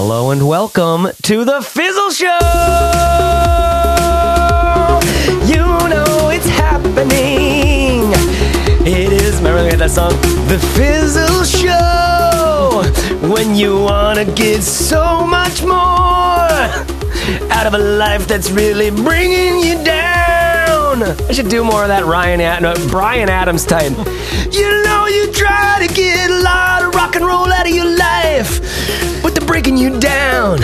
Hello and welcome to the Fizzle Show. You know it's happening. It is. Remember we had that song, The Fizzle Show. When you wanna get so much more out of a life that's really bringing you down. I should do more of that Ryan Ad- no, Bryan Adams type. you know you try to get a lot of rock and roll out of your life, breaking you down.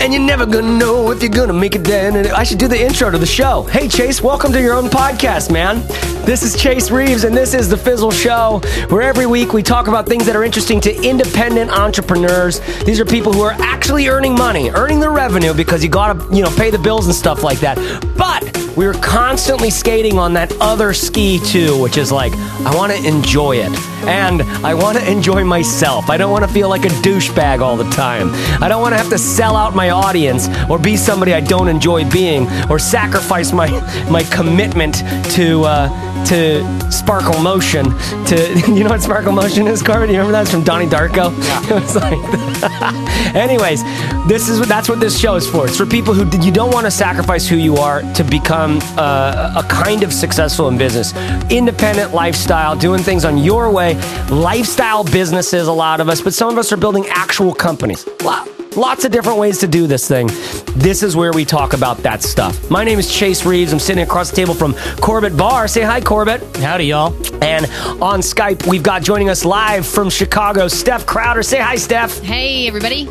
And you're never gonna know if you're gonna make it then. And I should do the intro to the show. Hey Chase, welcome to your own podcast, man. This is Chase Reeves, and this is the Fizzle Show, where every week we talk about things that are interesting to independent entrepreneurs. These are people who are actually earning money, earning the revenue because you gotta, you know, pay the bills and stuff like that. But we're constantly skating on that other ski too, which is like, I wanna enjoy it. And I wanna enjoy myself. I don't wanna feel like a douchebag all the time. I don't wanna have to sell out my audience or be somebody I don't enjoy being or sacrifice my, my commitment to, uh, to Sparkle Motion. To you know what Sparkle Motion is, Corbett? You remember that? It's from Donnie Darko. Yeah. it was like. Anyways, this is that's what this show is for. It's for people who you don't want to sacrifice who you are to become uh, a kind of successful in business, independent lifestyle, doing things on your way, lifestyle businesses. A lot of us, but some of us are building actual companies. Wow. Lots of different ways to do this thing. This is where we talk about that stuff. My name is Chase Reeves. I'm sitting across the table from Corbett Barr. Say hi, Corbett. Howdy, y'all. And on Skype, we've got joining us live from Chicago, Steph Crowder. Say hi, Steph. Hey, everybody.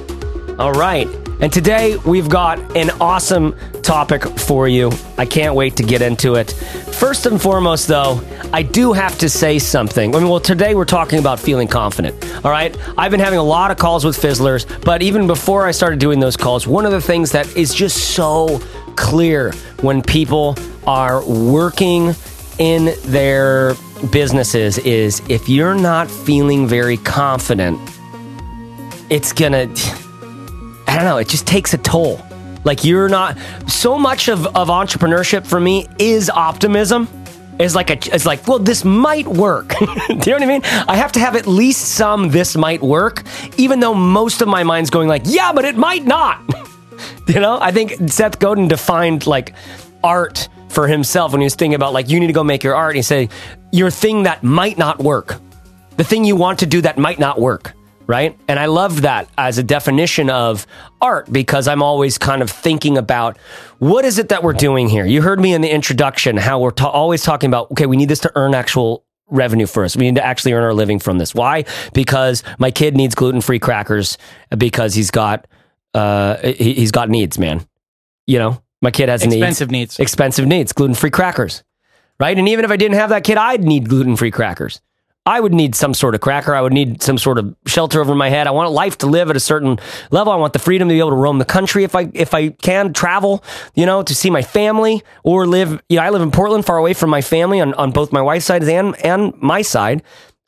All right. And today we've got an awesome topic for you. I can't wait to get into it. First and foremost, though, I do have to say something. I mean, well, today we're talking about feeling confident. All right. I've been having a lot of calls with Fizzlers, but even before I started doing those calls, one of the things that is just so clear when people are working in their businesses is if you're not feeling very confident, it's gonna I don't know, it just takes a toll. Like you're not so much of, of entrepreneurship for me is optimism. Is like a it's like, well, this might work. Do you know what I mean? I have to have at least some this might work, even though most of my mind's going like, yeah, but it might not. you know, I think Seth Godin defined like art for himself when he was thinking about like you need to go make your art. And he said, your thing that might not work. The thing you want to do that might not work right? And I love that as a definition of art because I'm always kind of thinking about what is it that we're doing here? You heard me in the introduction how we're ta- always talking about, okay, we need this to earn actual revenue for us. We need to actually earn our living from this. Why? Because my kid needs gluten free crackers because he's got, uh, he, has got needs, man. You know, my kid has expensive needs. needs. Expensive needs, gluten free crackers. Right. And even if I didn't have that kid, I'd need gluten free crackers. I would need some sort of cracker. I would need some sort of shelter over my head. I want life to live at a certain level. I want the freedom to be able to roam the country if I if I can travel, you know, to see my family or live. You know, I live in Portland, far away from my family on, on both my wife's side and and my side.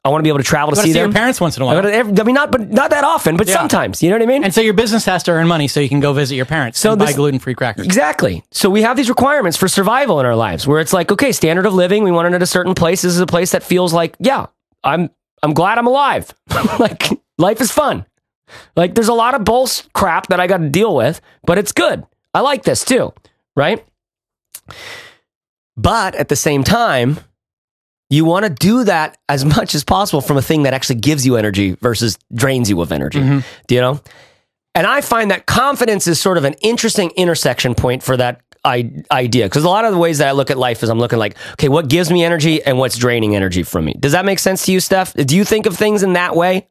I want to be able to travel to see, see your parents once in a while. I, I, mean, not but not that often, but yeah. sometimes. You know what I mean? And so your business has to earn money so you can go visit your parents so and this, buy gluten free crackers. Exactly. So we have these requirements for survival in our lives, where it's like, okay, standard of living. We want it at a certain place. This is a place that feels like, yeah, I'm I'm glad I'm alive. like life is fun. Like there's a lot of bull crap that I got to deal with, but it's good. I like this too, right? But at the same time, you want to do that as much as possible from a thing that actually gives you energy versus drains you of energy. Mm-hmm. Do you know? And I find that confidence is sort of an interesting intersection point for that idea because a lot of the ways that I look at life is I'm looking like, okay, what gives me energy and what's draining energy from me. Does that make sense to you, Steph? Do you think of things in that way?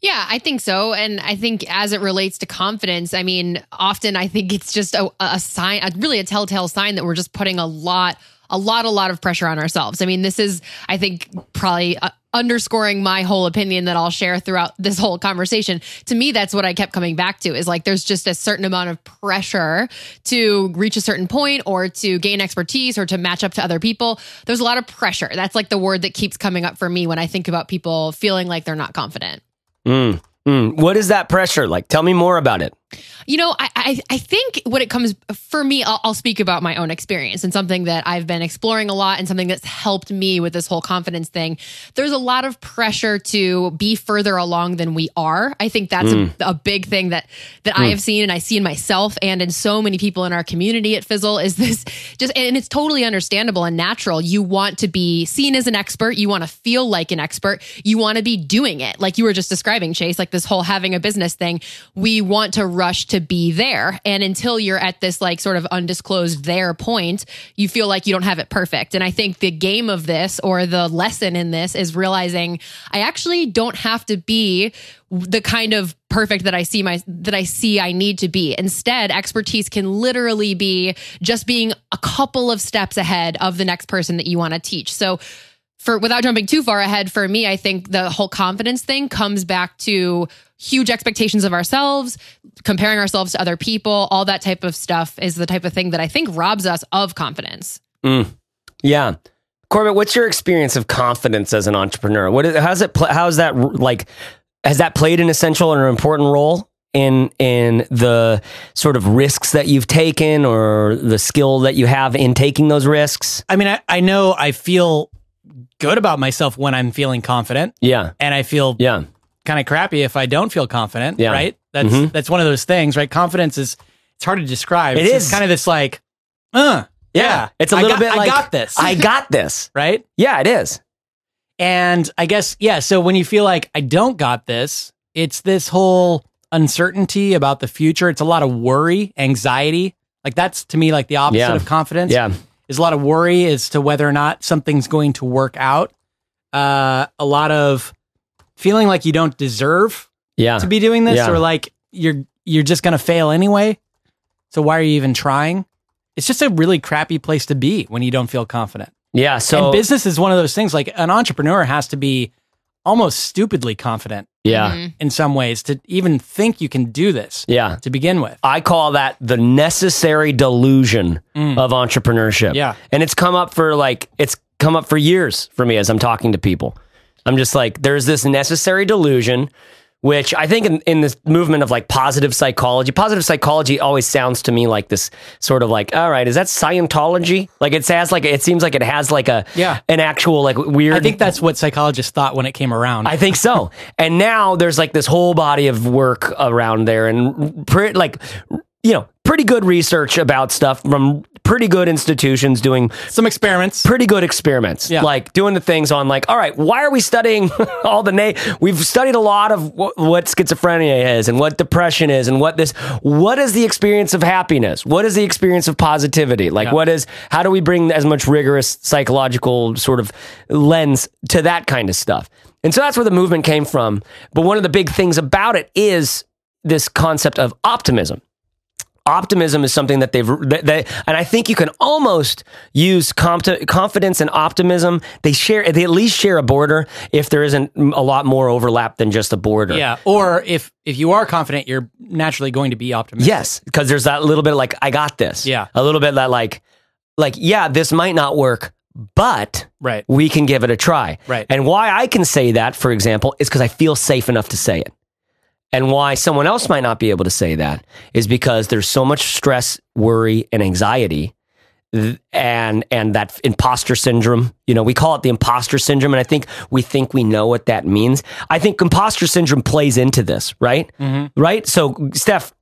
Yeah, I think so. And I think as it relates to confidence, I mean, often I think it's just a, a sign, a, really a telltale sign that we're just putting a lot a lot, a lot of pressure on ourselves. I mean, this is, I think, probably uh, underscoring my whole opinion that I'll share throughout this whole conversation. To me, that's what I kept coming back to is like there's just a certain amount of pressure to reach a certain point or to gain expertise or to match up to other people. There's a lot of pressure. That's like the word that keeps coming up for me when I think about people feeling like they're not confident. Mm, mm. What is that pressure like? Tell me more about it. You know, I, I, I think what it comes for me, I'll, I'll, speak about my own experience and something that I've been exploring a lot and something that's helped me with this whole confidence thing. There's a lot of pressure to be further along than we are. I think that's mm. a, a, big thing that that mm. I have seen and I see in myself and in so many people in our community at Fizzle is this just and it's totally understandable and natural. You want to be seen as an expert, you want to feel like an expert, you want to be doing it. Like you were just describing, Chase, like this whole having a business thing. We want to rush to be there. And until you're at this like sort of undisclosed there point, you feel like you don't have it perfect. And I think the game of this or the lesson in this is realizing I actually don't have to be the kind of perfect that I see my that I see I need to be. Instead, expertise can literally be just being a couple of steps ahead of the next person that you want to teach. So for without jumping too far ahead for me, I think the whole confidence thing comes back to huge expectations of ourselves, comparing ourselves to other people, all that type of stuff is the type of thing that I think robs us of confidence. Mm. Yeah. Corbett, what's your experience of confidence as an entrepreneur? What is, how's it, how's that like, has that played an essential or an important role in, in the sort of risks that you've taken or the skill that you have in taking those risks? I mean, I, I know I feel good about myself when I'm feeling confident. Yeah. And I feel yeah kind of crappy if I don't feel confident. Yeah. Right. That's mm-hmm. that's one of those things, right? Confidence is it's hard to describe. It it's is. kind of this like, uh, yeah. yeah. It's a little got, bit like I got this. I got this. right? Yeah, it is. And I guess, yeah, so when you feel like I don't got this, it's this whole uncertainty about the future. It's a lot of worry, anxiety. Like that's to me like the opposite yeah. of confidence. Yeah. Is a lot of worry as to whether or not something's going to work out. Uh, a lot of feeling like you don't deserve yeah. to be doing this yeah. or like you're you're just going to fail anyway. So why are you even trying? It's just a really crappy place to be when you don't feel confident. Yeah, so and business is one of those things like an entrepreneur has to be almost stupidly confident. Yeah. Mm-hmm. In some ways to even think you can do this. Yeah. To begin with. I call that the necessary delusion mm. of entrepreneurship. Yeah. And it's come up for like it's come up for years for me as I'm talking to people. I'm just like, there's this necessary delusion, which I think in, in this movement of like positive psychology, positive psychology always sounds to me like this sort of like, all right, is that Scientology? Like it has like, it seems like it has like a, yeah. an actual like weird. I think that's what psychologists thought when it came around. I think so. and now there's like this whole body of work around there and pre- like, you know, pretty good research about stuff from pretty good institutions doing some experiments. Pretty good experiments. Yeah. Like doing the things on like, all right, why are we studying all the na- we've studied a lot of what, what schizophrenia is and what depression is and what this what is the experience of happiness? What is the experience of positivity? Like yeah. what is how do we bring as much rigorous psychological sort of lens to that kind of stuff? And so that's where the movement came from. But one of the big things about it is this concept of optimism optimism is something that they've that, and I think you can almost use confidence and optimism. They share they at least share a border if there isn't a lot more overlap than just a border. Yeah, or if if you are confident, you're naturally going to be optimistic. Yes, because there's that little bit like I got this. Yeah, a little bit that like like yeah, this might not work. But right. we can give it a try. Right. And why I can say that, for example, is because I feel safe enough to say it. And why someone else might not be able to say that is because there's so much stress, worry, and anxiety and and that imposter syndrome. You know we call it the imposter syndrome and i think we think we know what that means. I think imposter syndrome plays into this right? Mm-hmm. right? So steph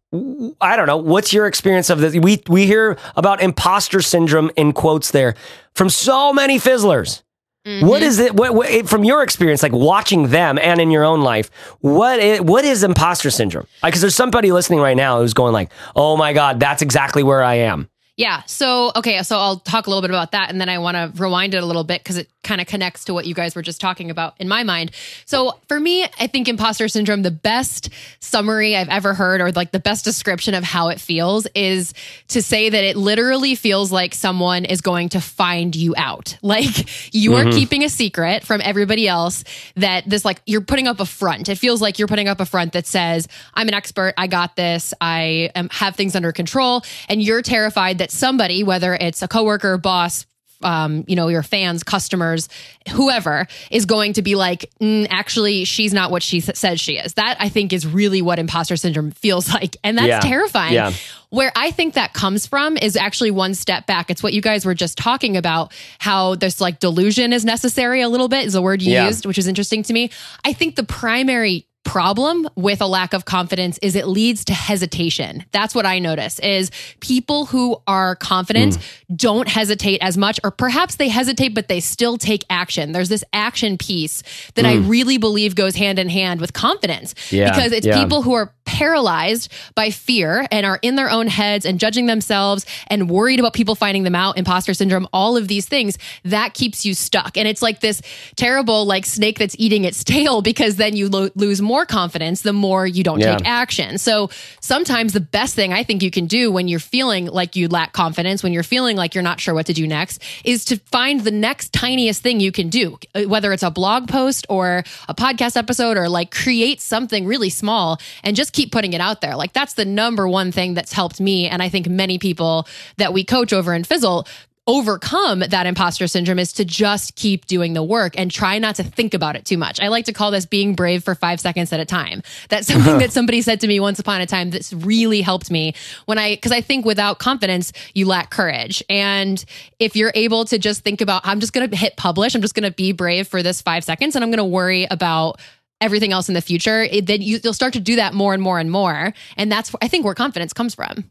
i don't know. What's your experience of this? We we hear about imposter syndrome in quotes there from so many fizzlers Mm-hmm. What is it? What, what, from your experience, like watching them and in your own life, what is, what is imposter syndrome? Because there's somebody listening right now who's going like, "Oh my god, that's exactly where I am." Yeah. So, okay. So I'll talk a little bit about that. And then I want to rewind it a little bit because it kind of connects to what you guys were just talking about in my mind. So for me, I think imposter syndrome, the best summary I've ever heard or like the best description of how it feels is to say that it literally feels like someone is going to find you out. Like you are mm-hmm. keeping a secret from everybody else that this, like, you're putting up a front. It feels like you're putting up a front that says, I'm an expert. I got this. I am, have things under control. And you're terrified that somebody, whether it's a coworker, boss, um, you know, your fans, customers, whoever is going to be like, mm, actually, she's not what she says she is. That I think is really what imposter syndrome feels like. And that's Yeah. terrifying. Yeah. Where I think that comes from is actually one step back. It's what you guys were just talking about, how this like delusion is necessary a little bit, is the word you Yeah. used, which is interesting to me. I think the primary problem with a lack of confidence is it leads to hesitation. That's what I notice is people who are confident Hmm. don't hesitate as much or perhaps they hesitate but they still take action. There's this action piece that I really believe goes hand in hand with confidence. Yeah, because it's yeah. people who are paralyzed by fear and are in their own heads and judging themselves and worried about people finding them out, imposter syndrome, all of these things that keeps you stuck. And it's like this terrible like snake that's eating its tail because then you lo- lose more confidence the more you don't Yeah. take action. So sometimes the best thing I think you can do when you're feeling like you lack confidence, when you're feeling like you're not sure what to do next, is to find the next tiniest thing you can do, whether it's a blog post or a podcast episode or like create something really small and just keep putting it out there. Like that's the number one thing that's helped me. And I think many people that we coach over in Fizzle overcome that imposter syndrome is to just keep doing the work and try not to think about it too much. I like to call this being brave for five seconds at a time. That's something that somebody said to me once upon a time that's really helped me when I, because I think without confidence, you lack courage. And if you're able to just think about, I'm just going to hit publish, I'm just going to be brave for this five seconds and I'm going to worry about everything else in the future, it, then you, you'll start to do that more and more and more. And that's, I think, where confidence comes from.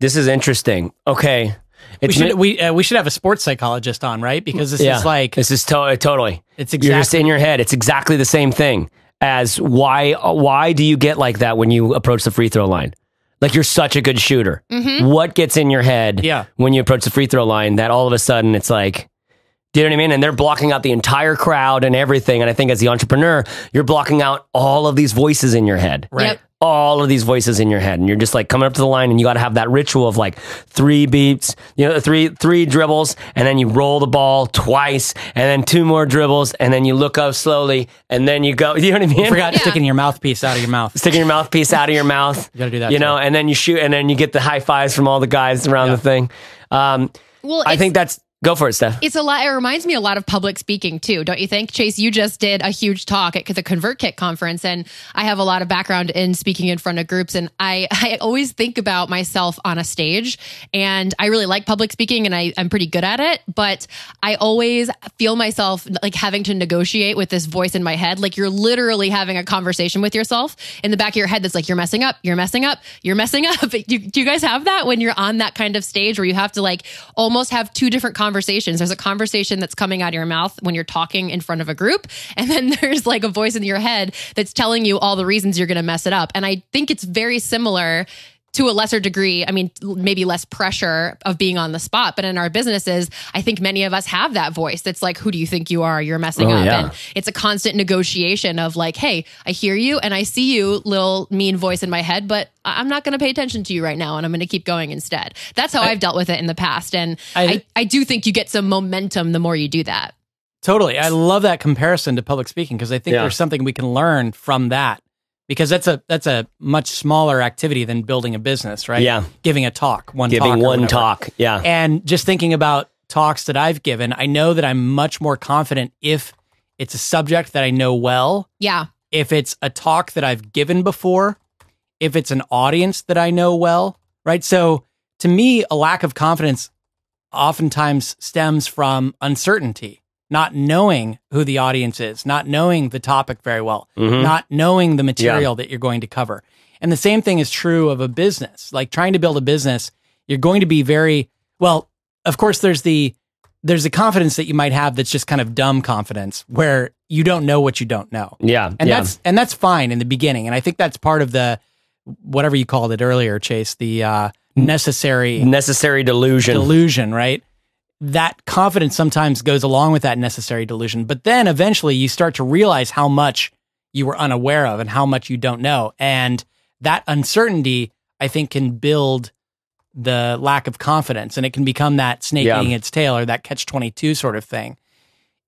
This is interesting. Okay. We should mi- we uh, we should have a sports psychologist on, right? Because this yeah, is like this is to- uh, totally. it's You're just in your head. It's exactly the same thing as why uh, why do you get like that when you approach the free throw line? Like you're such a good shooter. Mm-hmm. What gets in your head Yeah. when you approach the free throw line that all of a sudden it's like do you know what I mean? And they're blocking out the entire crowd and everything. And I think as the entrepreneur, you're blocking out all of these voices in your head. right. Yep. All of these voices in your head. And you're just like coming up to the line and you got to have that ritual of like three beats, you know, three, three dribbles. And then you roll the ball twice and then two more dribbles. And then you look up slowly and then you go, you know what I mean? Forgot Yeah. sticking your mouthpiece out of your mouth. Sticking your mouthpiece out of your mouth. You gotta do that You too. know, and then you shoot and then you get the high fives from all the guys around Yeah. the thing. Um, Well, I think that's, go for it, Steph. It's a lot. It reminds me a lot of public speaking too, don't you think? Chase, you just did a huge talk at the ConvertKit conference, and I have a lot of background in speaking in front of groups. And I, I always think about myself on a stage, and I really like public speaking, and I, I'm pretty good at it. But I always feel myself like having to negotiate with this voice in my head, like you're literally having a conversation with yourself in the back of your head. That's like you're messing up, you're messing up, you're messing up. Do, do you guys have that when you're on that kind of stage where you have to like almost have two different conversations? There's a conversation that's coming out of your mouth when you're talking in front of a group, and then there's like a voice in your head that's telling you all the reasons you're going to mess it up. And I think it's very similar to a lesser degree, I mean, maybe less pressure of being on the spot, but in our businesses, I think many of us have that voice that's like, who do you think you are? You're messing Oh, up. yeah. And it's a constant negotiation of like, hey, I hear you and I see you, little mean voice in my head, but I- I'm not going to pay attention to you right now and I'm going to keep going instead. That's how I, have dealt with it in the past. And I, I- I, do think you get some momentum the more you do that. Totally. I love that comparison to public speaking because I think Yeah. there's something we can learn from that. Because that's a that's a much smaller activity than building a business, right? Yeah. Giving a talk, one Giving or one whatever. talk. Yeah. And just thinking about talks that I've given, I know that I'm much more confident if it's a subject that I know well, Yeah. if it's a talk that I've given before, if it's an audience that I know well, right? So to me, a lack of confidence oftentimes stems from uncertainty, not knowing who the audience is, not knowing the topic very well, Mhm. not knowing the material that you're going to cover. And the same thing is true of a business. Like trying to build a business, you're going to be very well, of course there's the there's the confidence that you might have that's just kind of dumb confidence where you don't know what you don't know. Yeah. And yeah. that's and that's fine in the beginning. And I think that's part of the whatever you called it earlier, Chase, the uh, necessary necessary delusion. delusion, right? That confidence sometimes goes along with that necessary delusion, but then eventually you start to realize how much you were unaware of and how much you don't know. And that uncertainty, I think, can build the lack of confidence and it can become that snake Yeah. eating its tail or that catch 22 sort of thing.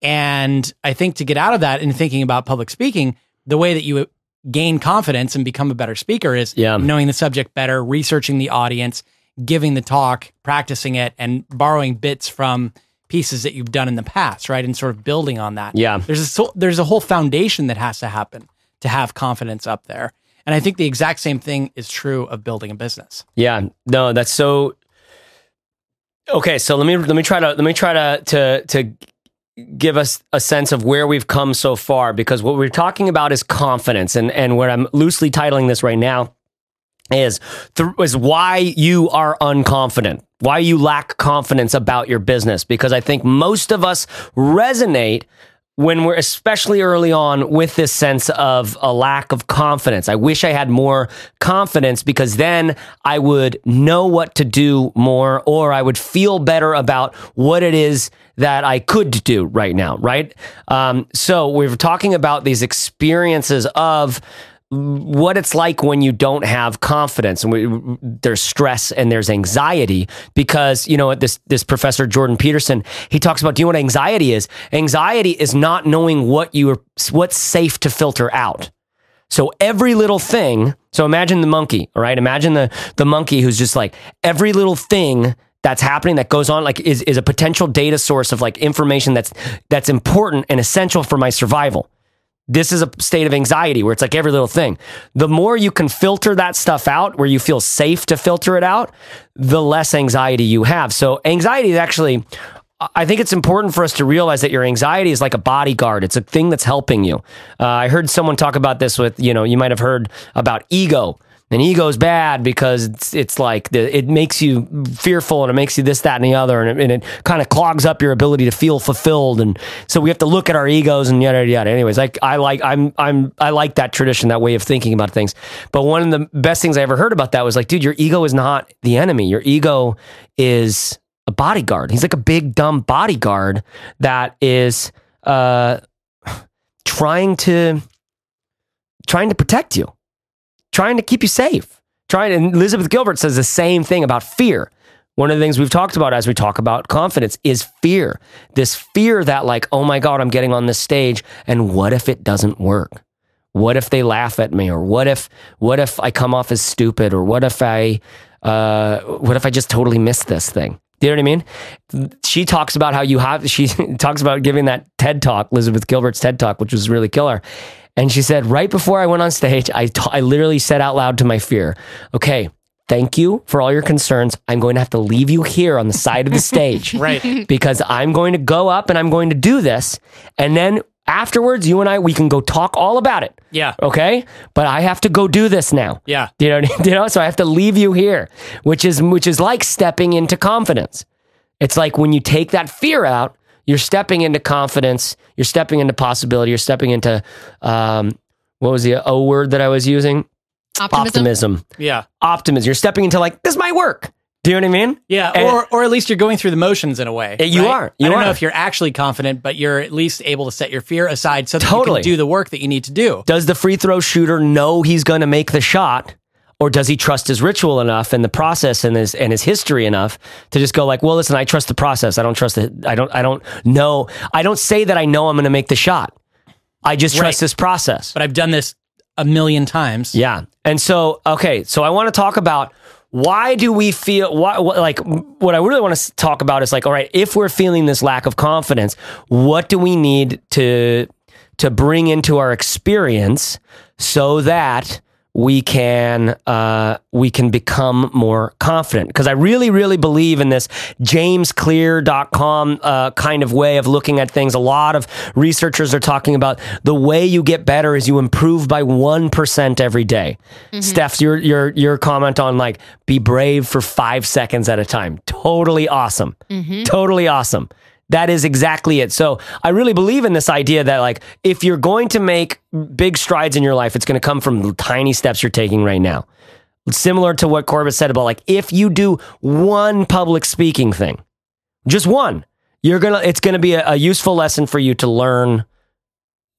And I think to get out of that and thinking about public speaking, the way that you gain confidence and become a better speaker is Yeah. knowing the subject better, researching the audience, giving the talk, practicing it, and borrowing bits from pieces that you've done in the past, right? And sort of building on that. Yeah. There's a so, there's a whole foundation that has to happen to have confidence up there. And I think the exact same thing is true of building a business. Yeah, no, that's so. Okay, so let me let me try to let me try to to to give us a sense of where we've come so far because what we're talking about is confidence, and and what I'm loosely titling this right now is th- is why you are unconfident, why you lack confidence about your business. Because I think most of us resonate when we're especially early on with this sense of a lack of confidence. I wish I had more confidence because then I would know what to do more or I would feel better about what it is that I could do right now, right? Um, so we're talking about these experiences of what it's like when you don't have confidence and we, there's stress and there's anxiety because you know this this professor Jordan Peterson he talks about do you know what anxiety is? Anxiety is not knowing what you are what's safe to filter out. So every little thing so imagine the monkey all right? Imagine the the monkey who's just like every little thing that's happening that goes on like is is a potential data source of like information that's that's important and essential for my survival this is a state of anxiety where it's like every little thing. The more you can filter that stuff out, where you feel safe to filter it out, the less anxiety you have. So, anxiety is actually, I think it's important for us to realize that your anxiety is like a bodyguard. It's a thing that's helping you. Uh, I heard someone talk about this with, you know, you might have heard about ego. And ego's bad because it's, it's like the, it makes you fearful and it makes you this, that, and the other. And it, and it kind of clogs up your ability to feel fulfilled. And so we have to look at our egos and yada, yada, yada. Anyways, like I like, I'm, I'm, I like that tradition, that way of thinking about things. But one of the best things I ever heard about that was like, dude, your ego is not the enemy. Your ego is a bodyguard. He's like a big, dumb bodyguard that is, uh, trying to, trying to protect you trying to keep you safe. Trying and Elizabeth Gilbert says the same thing about fear. One of the things we've talked about as we talk about confidence is fear. This fear that like, oh my God, I'm getting on this stage and what if it doesn't work? What if they laugh at me? Or what if what if I come off as stupid? Or what if I uh, what if I just totally miss this thing? Do you know what I mean? She talks about how you have, she talks about giving that TED talk, Elizabeth Gilbert's TED talk, which was really killer. And she said, right before I went on stage, I, t- I literally said out loud to my fear, okay, thank you for all your concerns. I'm going to have to leave you here on the side of the stage. Right. Because I'm going to go up and I'm going to do this. And then afterwards, you and I, we can go talk all about it. Yeah. Okay. But I have to go do this now. Yeah. You know, you know, so I have to leave you here, which is which is like stepping into confidence. It's like when you take that fear out, you're stepping into confidence, you're stepping into possibility, you're stepping into um, what was the O word that I was using? Optimism. Optimism. Yeah. Optimism. You're stepping into like this might work. Do you know what I mean? Yeah, And- or or at least you're going through the motions in a way. You right? are. You I don't know if you're actually confident, but you're at least able to set your fear aside so that Totally. you can do the work that you need to do. Does the free throw shooter know he's going to make the shot? Or does he trust his ritual enough and the process and his and his history enough to just go like, well, listen, I trust the process. I don't trust the. I don't. I don't know. I don't say that I know I'm going to make the shot. I just trust this process. But I've done this a million times. Yeah. And so, okay, so I want to talk about why do we feel why what, like what I really want to talk about is like all right, if we're feeling this lack of confidence, what do we need to to bring into our experience so that we can uh, we can become more confident. Because I really really believe in this jamesclear.com uh, kind of way of looking at things. A lot of researchers are talking about the way you get better is you improve by 1% every day. Steph your your your comment on like be brave for 5 seconds at a time. Totally awesome. Totally awesome that is exactly it. So I really believe in this idea that like if you're going to make big strides in your life, it's going to come from the tiny steps you're taking right now. Similar to what Corbett said about like if you do one public speaking thing, just one, you're gonna it's gonna be a, a useful lesson for you to learn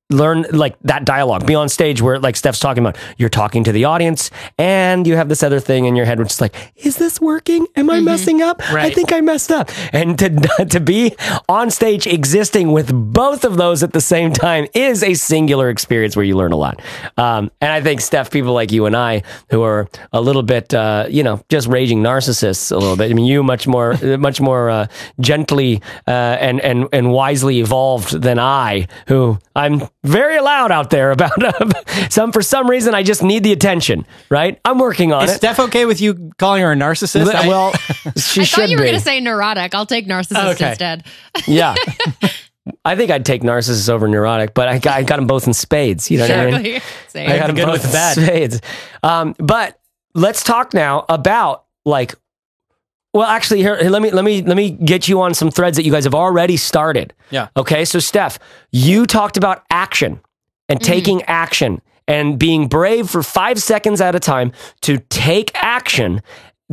learn like that dialogue. Be on stage where like steph's talking about you're talking to the audience and you have this other thing in your head which is like is this working? Am i messing up? I think i messed up. And to to be on stage existing with both of those at the same time is a singular experience where you learn a lot. Um, and i think steph people like you and i who are a little bit uh, you know just raging narcissists a little bit i mean you much more much more uh, gently uh, and and and wisely evolved than i who i'm very loud out there about some for some reason i just need the attention right i'm working on Is it Steph okay with you calling her a narcissist? I- well she I should thought you were be going to say neurotic. I'll take narcissist Okay. instead. yeah I think I'd take narcissist over neurotic, but I got, I got them both in spades. You know what I mean? Exactly. Same. I got them good both with in bad. spades. Um, but let's talk now about like. Well, actually, here let me let me let me get you on some threads that you guys have already started. Yeah. Okay, so Steph, you talked about action and mm. taking action and being brave for five seconds at a time to take action,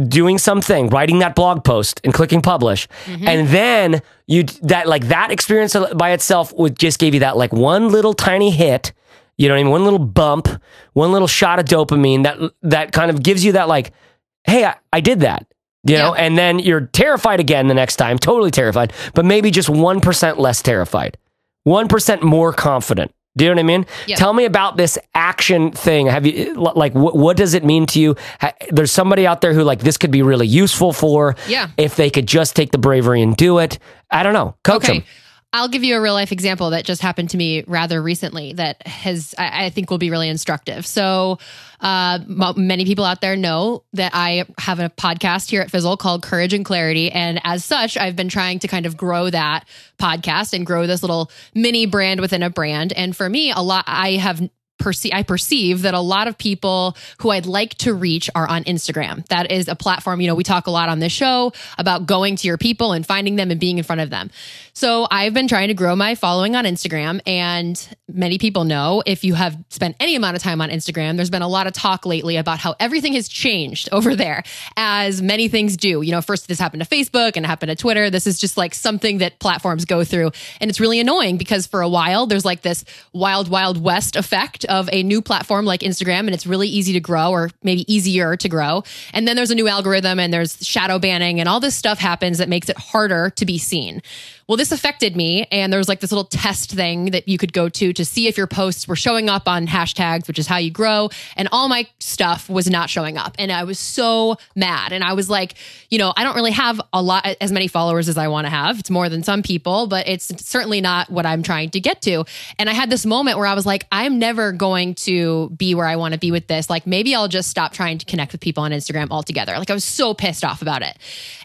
doing something, writing that blog post and clicking publish, mm-hmm. and then you that like that experience by itself would just give you that like one little tiny hit. You know what I mean? One little bump, one little shot of dopamine that that kind of gives you that like, hey, I, I did that. You know, Yeah. and then you're terrified again the next time, totally terrified, but maybe just 1% less terrified, 1% more confident. Do you know what I mean? Tell me about this action thing. Have you, like, what, what does it mean to you? Ha- There's somebody out there who, like, this could be really useful for Yeah. if they could just take the bravery and do it. I don't know. Coach Okay. them. I'll give you a real life example that just happened to me rather recently that has, I, I think, will be really instructive. So, uh, mo- many people out there know that I have a podcast here at Fizzle called Courage and Clarity. And as such, I've been trying to kind of grow that podcast and grow this little mini brand within a brand. And for me, a lot, I have perceive I perceive that a lot of people who I'd like to reach are on Instagram. That is a platform, you know, we talk a lot on this show about going to your people and finding them and being in front of them. So I've been trying to grow my following on Instagram and many people know if you have spent any amount of time on Instagram, there's been a lot of talk lately about how everything has changed over there as many things do. You know, first this happened to Facebook and it happened to Twitter. This is just like something that platforms go through and it's really annoying because for a while there's like this wild wild west effect of a new platform like Instagram and it's really easy to grow or maybe easier to grow. And then there's a new algorithm and there's shadow banning and all this stuff happens that makes it harder to be seen. Well, this affected me, and there was like this little test thing that you could go to to see if your posts were showing up on hashtags, which is how you grow. And all my stuff was not showing up. And I was so mad. And I was like, you know, I don't really have a lot, as many followers as I want to have. It's more than some people, but it's certainly not what I'm trying to get to. And I had this moment where I was like, I'm never going to be where I want to be with this. Like, maybe I'll just stop trying to connect with people on Instagram altogether. Like, I was so pissed off about it.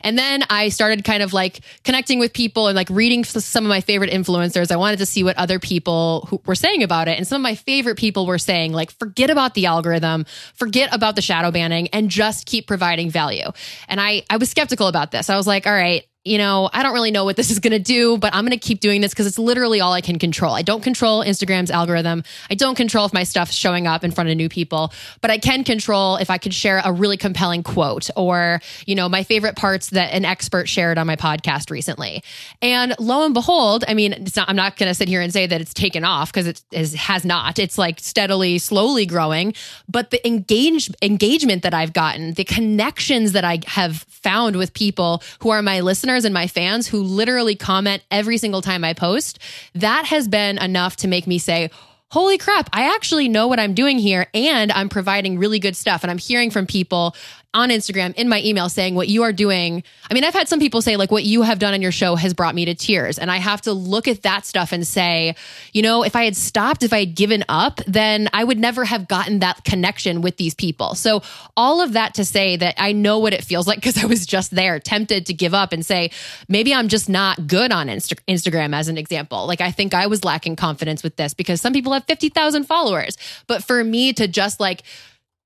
And then I started kind of like connecting with people and like reading some of my favorite influencers. I wanted to see what other people who were saying about it. And some of my favorite people were saying, like, forget about the algorithm, forget about the shadow banning, and just keep providing value. And I, I was skeptical about this. I was like, all right, you know, I don't really know what this is going to do, but I'm going to keep doing this because it's literally all I can control. I don't control Instagram's algorithm. I don't control if my stuff's showing up in front of new people, but I can control if I could share a really compelling quote or, you know, my favorite parts that an expert shared on my podcast recently. And lo and behold, I mean, not, I'm not going to sit here and say that it's taken off because it is, has not. It's like steadily, slowly growing, but the engage, engagement that I've gotten, the connections that I have found with people who are my listeners and my fans who literally comment every single time I post, that has been enough to make me say, Holy crap, I actually know what I'm doing here and I'm providing really good stuff. And I'm hearing from people on Instagram in my email saying what you are doing. I mean, I've had some people say, like, what you have done on your show has brought me to tears. And I have to look at that stuff and say, you know, if I had stopped, if I had given up, then I would never have gotten that connection with these people. So, all of that to say that I know what it feels like because I was just there, tempted to give up and say, maybe I'm just not good on Insta- Instagram, as an example. Like, I think I was lacking confidence with this because some people have 50,000 followers. But for me to just like,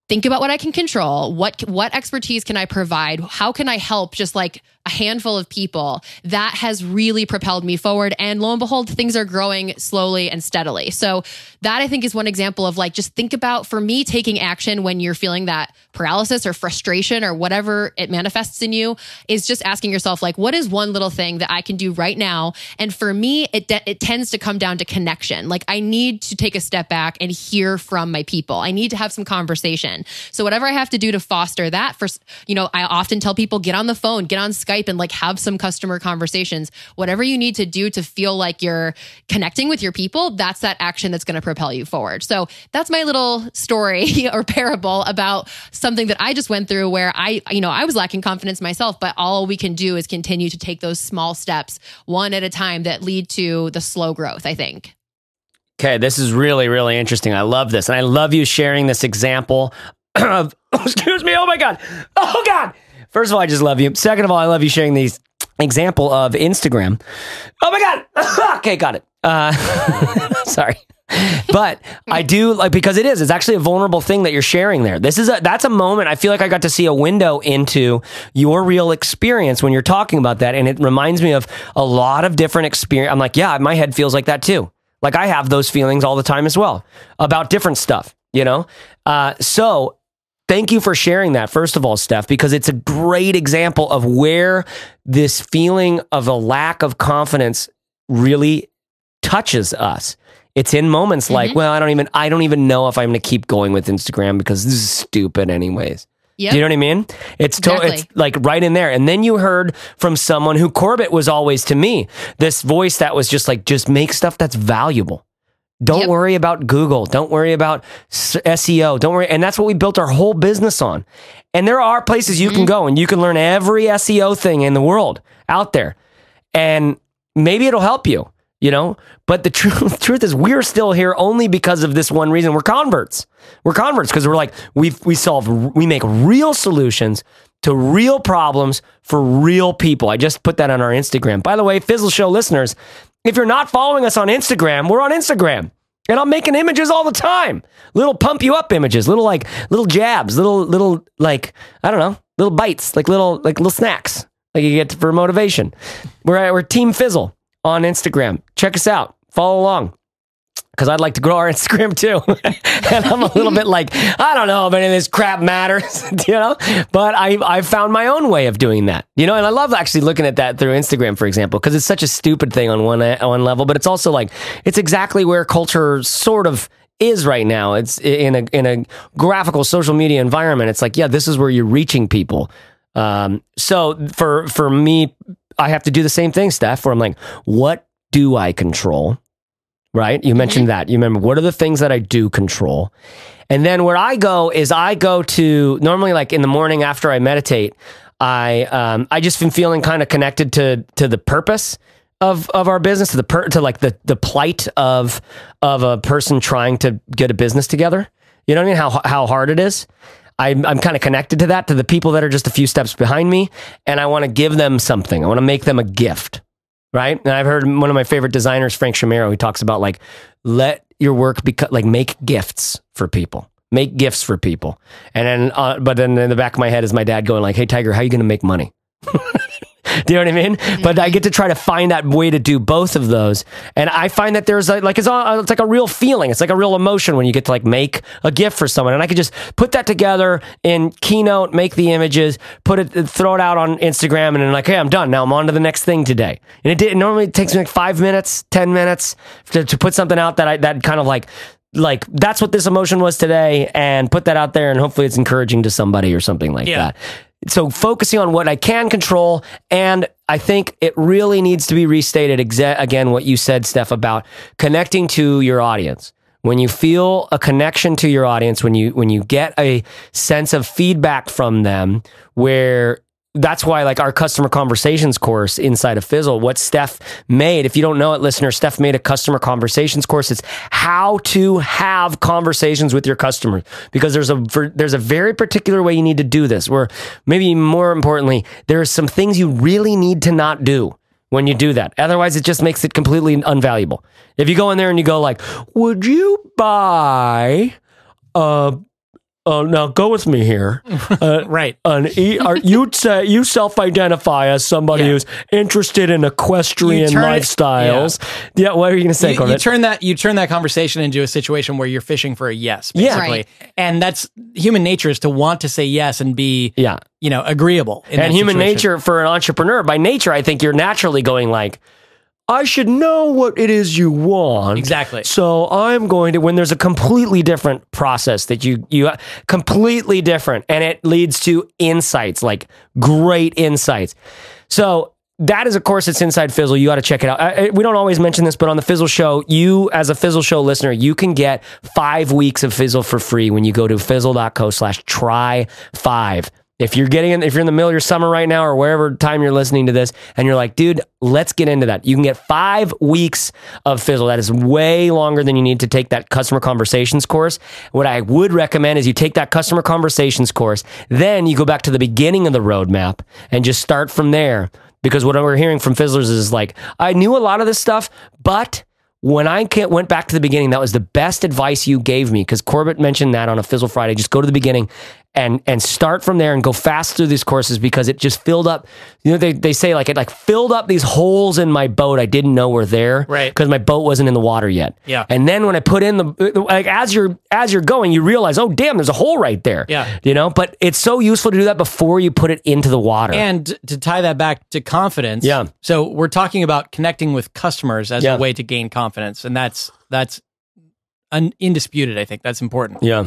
think about what I can control. What what expertise can I provide? How can I help just like a handful of people? That has really propelled me forward and lo and behold things are growing slowly and steadily. So that I think is one example of like just think about for me taking action when you're feeling that paralysis or frustration or whatever it manifests in you is just asking yourself like what is one little thing that I can do right now? And for me it de- it tends to come down to connection. Like I need to take a step back and hear from my people. I need to have some conversation. So whatever I have to do to foster that for you know, I often tell people get on the phone, get on Skype and like have some customer conversations. Whatever you need to do to feel like you're connecting with your people, that's that action that's going to propel you forward. So that's my little story or parable about something that I just went through where I, you know, I was lacking confidence myself, but all we can do is continue to take those small steps one at a time that lead to the slow growth, I think. Okay, this is really, really interesting. I love this. And I love you sharing this example of, excuse me, oh my God. Oh God. First of all, I just love you. Second of all, I love you sharing these example of Instagram. Oh my God. okay, got it. Uh, sorry. but I do like because it is. It's actually a vulnerable thing that you're sharing there. This is a that's a moment. I feel like I got to see a window into your real experience when you're talking about that, and it reminds me of a lot of different experience. I'm like, yeah, my head feels like that too. Like I have those feelings all the time as well about different stuff. You know, uh, so Thank you for sharing that, first of all, Steph, because it's a great example of where this feeling of a lack of confidence really touches us. It's in moments mm-hmm. like, well, I don't even I don't even know if I'm going to keep going with Instagram because this is stupid anyways. Yep. Do you know what I mean? It's to, exactly. it's like right in there. And then you heard from someone who Corbett was always to me, this voice that was just like just make stuff that's valuable. Don't yep. worry about Google. Don't worry about SEO. Don't worry. And that's what we built our whole business on. And there are places you mm-hmm. can go and you can learn every SEO thing in the world out there. And maybe it'll help you, you know? But the truth, truth is we're still here only because of this one reason. We're converts. We're converts because we're like we we solve we make real solutions to real problems for real people. I just put that on our Instagram. By the way, Fizzle Show listeners, if you're not following us on Instagram, we're on Instagram. And I'm making images all the time. Little pump you up images, little like little jabs, little little like I don't know, little bites, like little like little snacks like you get for motivation. We're we're Team Fizzle on Instagram. Check us out. Follow along because I'd like to grow our Instagram too. and I'm a little bit like, I don't know if any of this crap matters, you know, but I, I found my own way of doing that, you know, and I love actually looking at that through Instagram, for example, because it's such a stupid thing on one, on one level, but it's also like, it's exactly where culture sort of is right now. It's in a, in a graphical social media environment. It's like, yeah, this is where you're reaching people. Um, so for, for me, I have to do the same thing, Steph, where I'm like, what do I control? right? You mentioned mm-hmm. that. You remember what are the things that I do control? And then where I go is I go to normally like in the morning after I meditate, I um, I just been feeling kind of connected to to the purpose of of our business to the per, to like the the plight of of a person trying to get a business together. You know what I mean? How how hard it is. I'm, I'm kind of connected to that, to the people that are just a few steps behind me, and I want to give them something. I want to make them a gift right? And I've heard one of my favorite designers, Frank Chimero, he talks about like let your work become like make gifts for people. Make gifts for people. And then, uh, but then in the back of my head is my dad going like, "Hey, Tiger, how are you going to make money?" do you know what I mean? Mm-hmm. But I get to try to find that way to do both of those, and I find that there's a, like it's, a, it's like a real feeling. It's like a real emotion when you get to like make a gift for someone, and I could just put that together in Keynote, make the images, put it, throw it out on Instagram, and then like, hey, I'm done. Now I'm on to the next thing today. And it, did, it normally takes me like five minutes, ten minutes to, to put something out that I that kind of like like that's what this emotion was today and put that out there and hopefully it's encouraging to somebody or something like yeah. that so focusing on what I can control. And I think it really needs to be restated exa- again, what you said, Steph, about connecting to your audience. When you feel a connection to your audience, when you, when you get a sense of feedback from them where that's why like our customer conversations course inside of Fizzle, what Steph made, if you don't know it, listener, Steph made a customer conversations course. It's how to have conversations with your customers because there's a, there's a very particular way you need to do this where maybe more importantly, there are some things you really need to not do when you do that. Otherwise, it just makes it completely unvaluable. If you go in there and you go like, would you buy a uh, now go with me here. Uh, Right. An e- are, you say you self-identify as somebody Yeah. who's interested in equestrian You turn it- lifestyles. Yeah. What are you going to say, you, you turn that you turn that conversation into a situation where you're fishing for a yes, Yeah. basically. Right. And that's human nature is to want to say yes and be yeah. you know agreeable. in and that human situation. nature for an entrepreneur by nature i think you're naturally going like i should know what it is you want Exactly. so i'm going to when there's a completely different process that you you completely different and it leads to insights like great insights so that is, of course, it's Inside Fizzle. You got to check it out. I- we don't always mention this, but on the Fizzle Show, you, as a Fizzle Show listener, you can get five weeks of Fizzle for free when you go to fizzle.co slash try five. If you're getting in, if you're in the middle of your summer right now or wherever time you're listening to this and you're like, dude, let's get into that. You can get five weeks of Fizzle. That is way longer than you need to take that customer conversations course. What I would recommend is you take that customer conversations course, then you go back to the beginning of the roadmap and just start from there. Because what we're hearing from Fizzlers is like, I knew a lot of this stuff, but when I went back to the beginning, that was the best advice you gave me. Because Corbett mentioned that on a Fizzle Friday. Just go to the beginning and and start from there and go fast through these courses because it just filled up. You know, they, they say like it like filled up these holes in my boat I didn't know were there, Right. Because my boat wasn't in the water yet. Yeah. And then when I put in the like as you're as you're going, you realize, oh damn, there's a hole right there. Yeah. You know, but it's so useful to do that before you put it into the water. And to tie that back to confidence, Yeah. So we're talking about connecting with customers as Yeah. a way to gain confidence, and that's that's un- indisputed. I think that's important. yeah.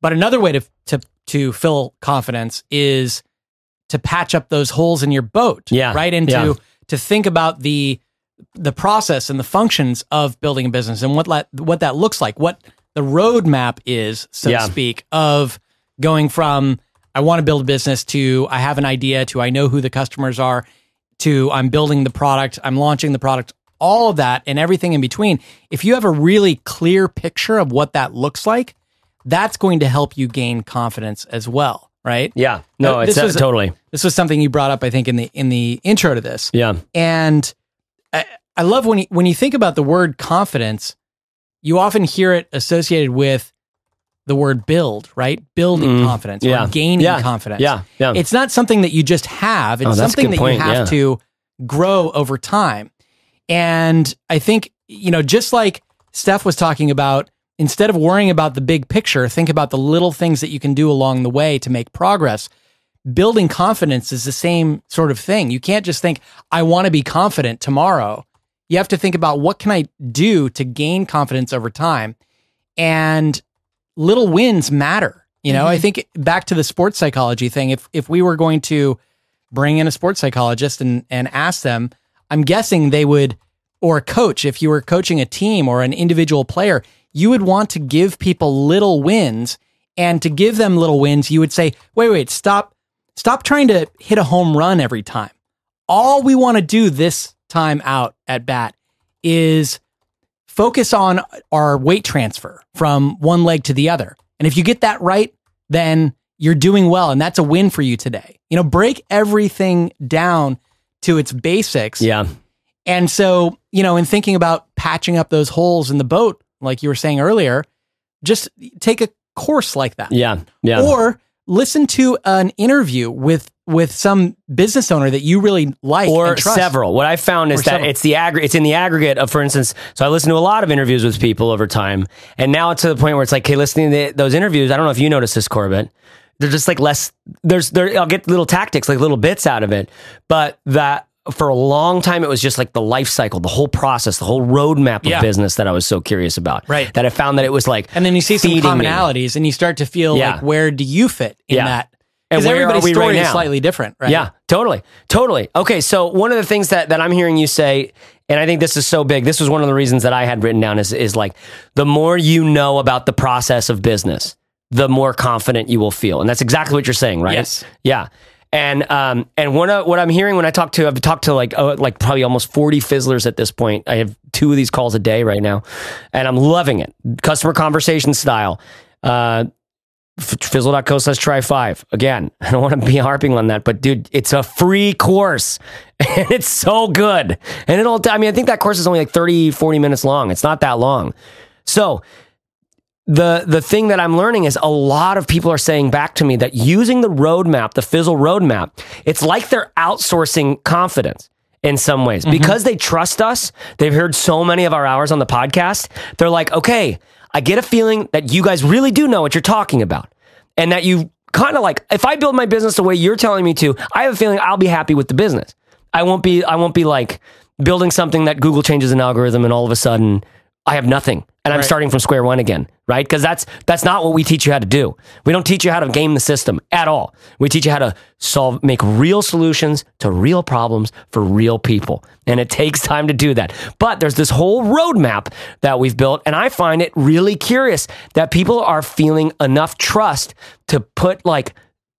But another way to to to fill confidence is to patch up those holes in your boat. Yeah. Right. And Yeah. to to think about the the process and the functions of building a business and what that what that looks like, what the roadmap is, so Yeah. to speak, of going from I want to build a business to I have an idea to I know who the customers are to I'm building the product, I'm launching the product, all of that and everything in between. If you have a really clear picture of what that looks like, that's going to help you gain confidence as well, right? Yeah. No, Uh, it's this uh, was- totally. This was something you brought up, I think, in the in the intro to this. Yeah. And I, I love when you when you think about the word confidence, you often hear it associated with the word build, right? Building Mm, confidence yeah. or gaining Yeah. confidence. Yeah. Yeah. It's not something that you just have. It's Oh, something that point, you have yeah. to grow over time. And I think, you know, just like Steph was talking about, instead of worrying about the big picture, think about the little things that you can do along the way to make progress. Building confidence is the same sort of thing. You can't just think, I want to be confident tomorrow. You have to think about what can I do to gain confidence over time. And little wins matter. You know, I mm-hmm. think back to the sports psychology thing. If if we were going to bring in a sports psychologist and and ask them, I'm guessing they would, or a coach, if you were coaching a team or an individual player, you would want to give people little wins. And to give them little wins, you would say, wait, wait, stop, stop trying to hit a home run every time. All we want to do this time out at bat is focus on our weight transfer from one leg to the other. And if you get that right, then you're doing well. And that's a win for you today. You know, break everything down to its basics. Yeah. And so, you know, in thinking about patching up those holes in the boat, like you were saying earlier, just take a course like that. Yeah. Yeah. Or listen to an interview with with some business owner that you really like or and trust. several. What I found is Or that several. it's the aggregate. It's in the aggregate of, for instance. So I listen to a lot of interviews with people over time, and now it's to the point where it's like, hey, listening to those interviews. I don't know if you noticed this, Corbett. They're just like less. There's there. I'll get little tactics, like little bits out of it, but that. For a long time, it was just like the life cycle, the whole process, the whole roadmap of Yeah. business that I was so curious about. Right. That I found that it was like, And then you see some feeding me. commonalities and you start to feel Yeah. like where do you fit in Yeah. that? And where everybody's we right story is slightly different, right? Yeah, totally. Totally. Okay, so one of the things that, that I'm hearing you say, and I think this is so big, this was one of the reasons that I had written down is, is like the more you know about the process of business, the more confident you will feel. And that's exactly what you're saying, right? Yes. Yeah. And um and one of what I'm hearing when I talk to I've talked to like uh, like probably almost 40 fizzlers at this point. I have two of these calls a day right now, and I'm loving it. Customer conversation style. Uh, fizzle.co slash try five. Again, I don't want to be harping on that, but dude, it's a free course and it's so good. And it'll, I mean, I think that course is only like 30, 40 minutes long. It's not that long. So the the thing that I'm learning is a lot of people are saying back to me that using the roadmap, the Fizzle roadmap, it's like they're outsourcing confidence in some ways mm-hmm. because they trust us. They've heard so many of our hours on the podcast. They're like, okay, I get a feeling that you guys really do know what you're talking about, and that you kind of like if I build my business the way you're telling me to, I have a feeling I'll be happy with the business. I won't be. I won't be like building something that Google changes an algorithm and all of a sudden I have nothing and I'm starting from square one again, right? Because that's that's not what we teach you how to do. We don't teach you how to game the system at all. We teach you how to solve, make real solutions to real problems for real people, and it takes time to do that. But there's this whole roadmap that we've built, and I find it really curious that people are feeling enough trust to put like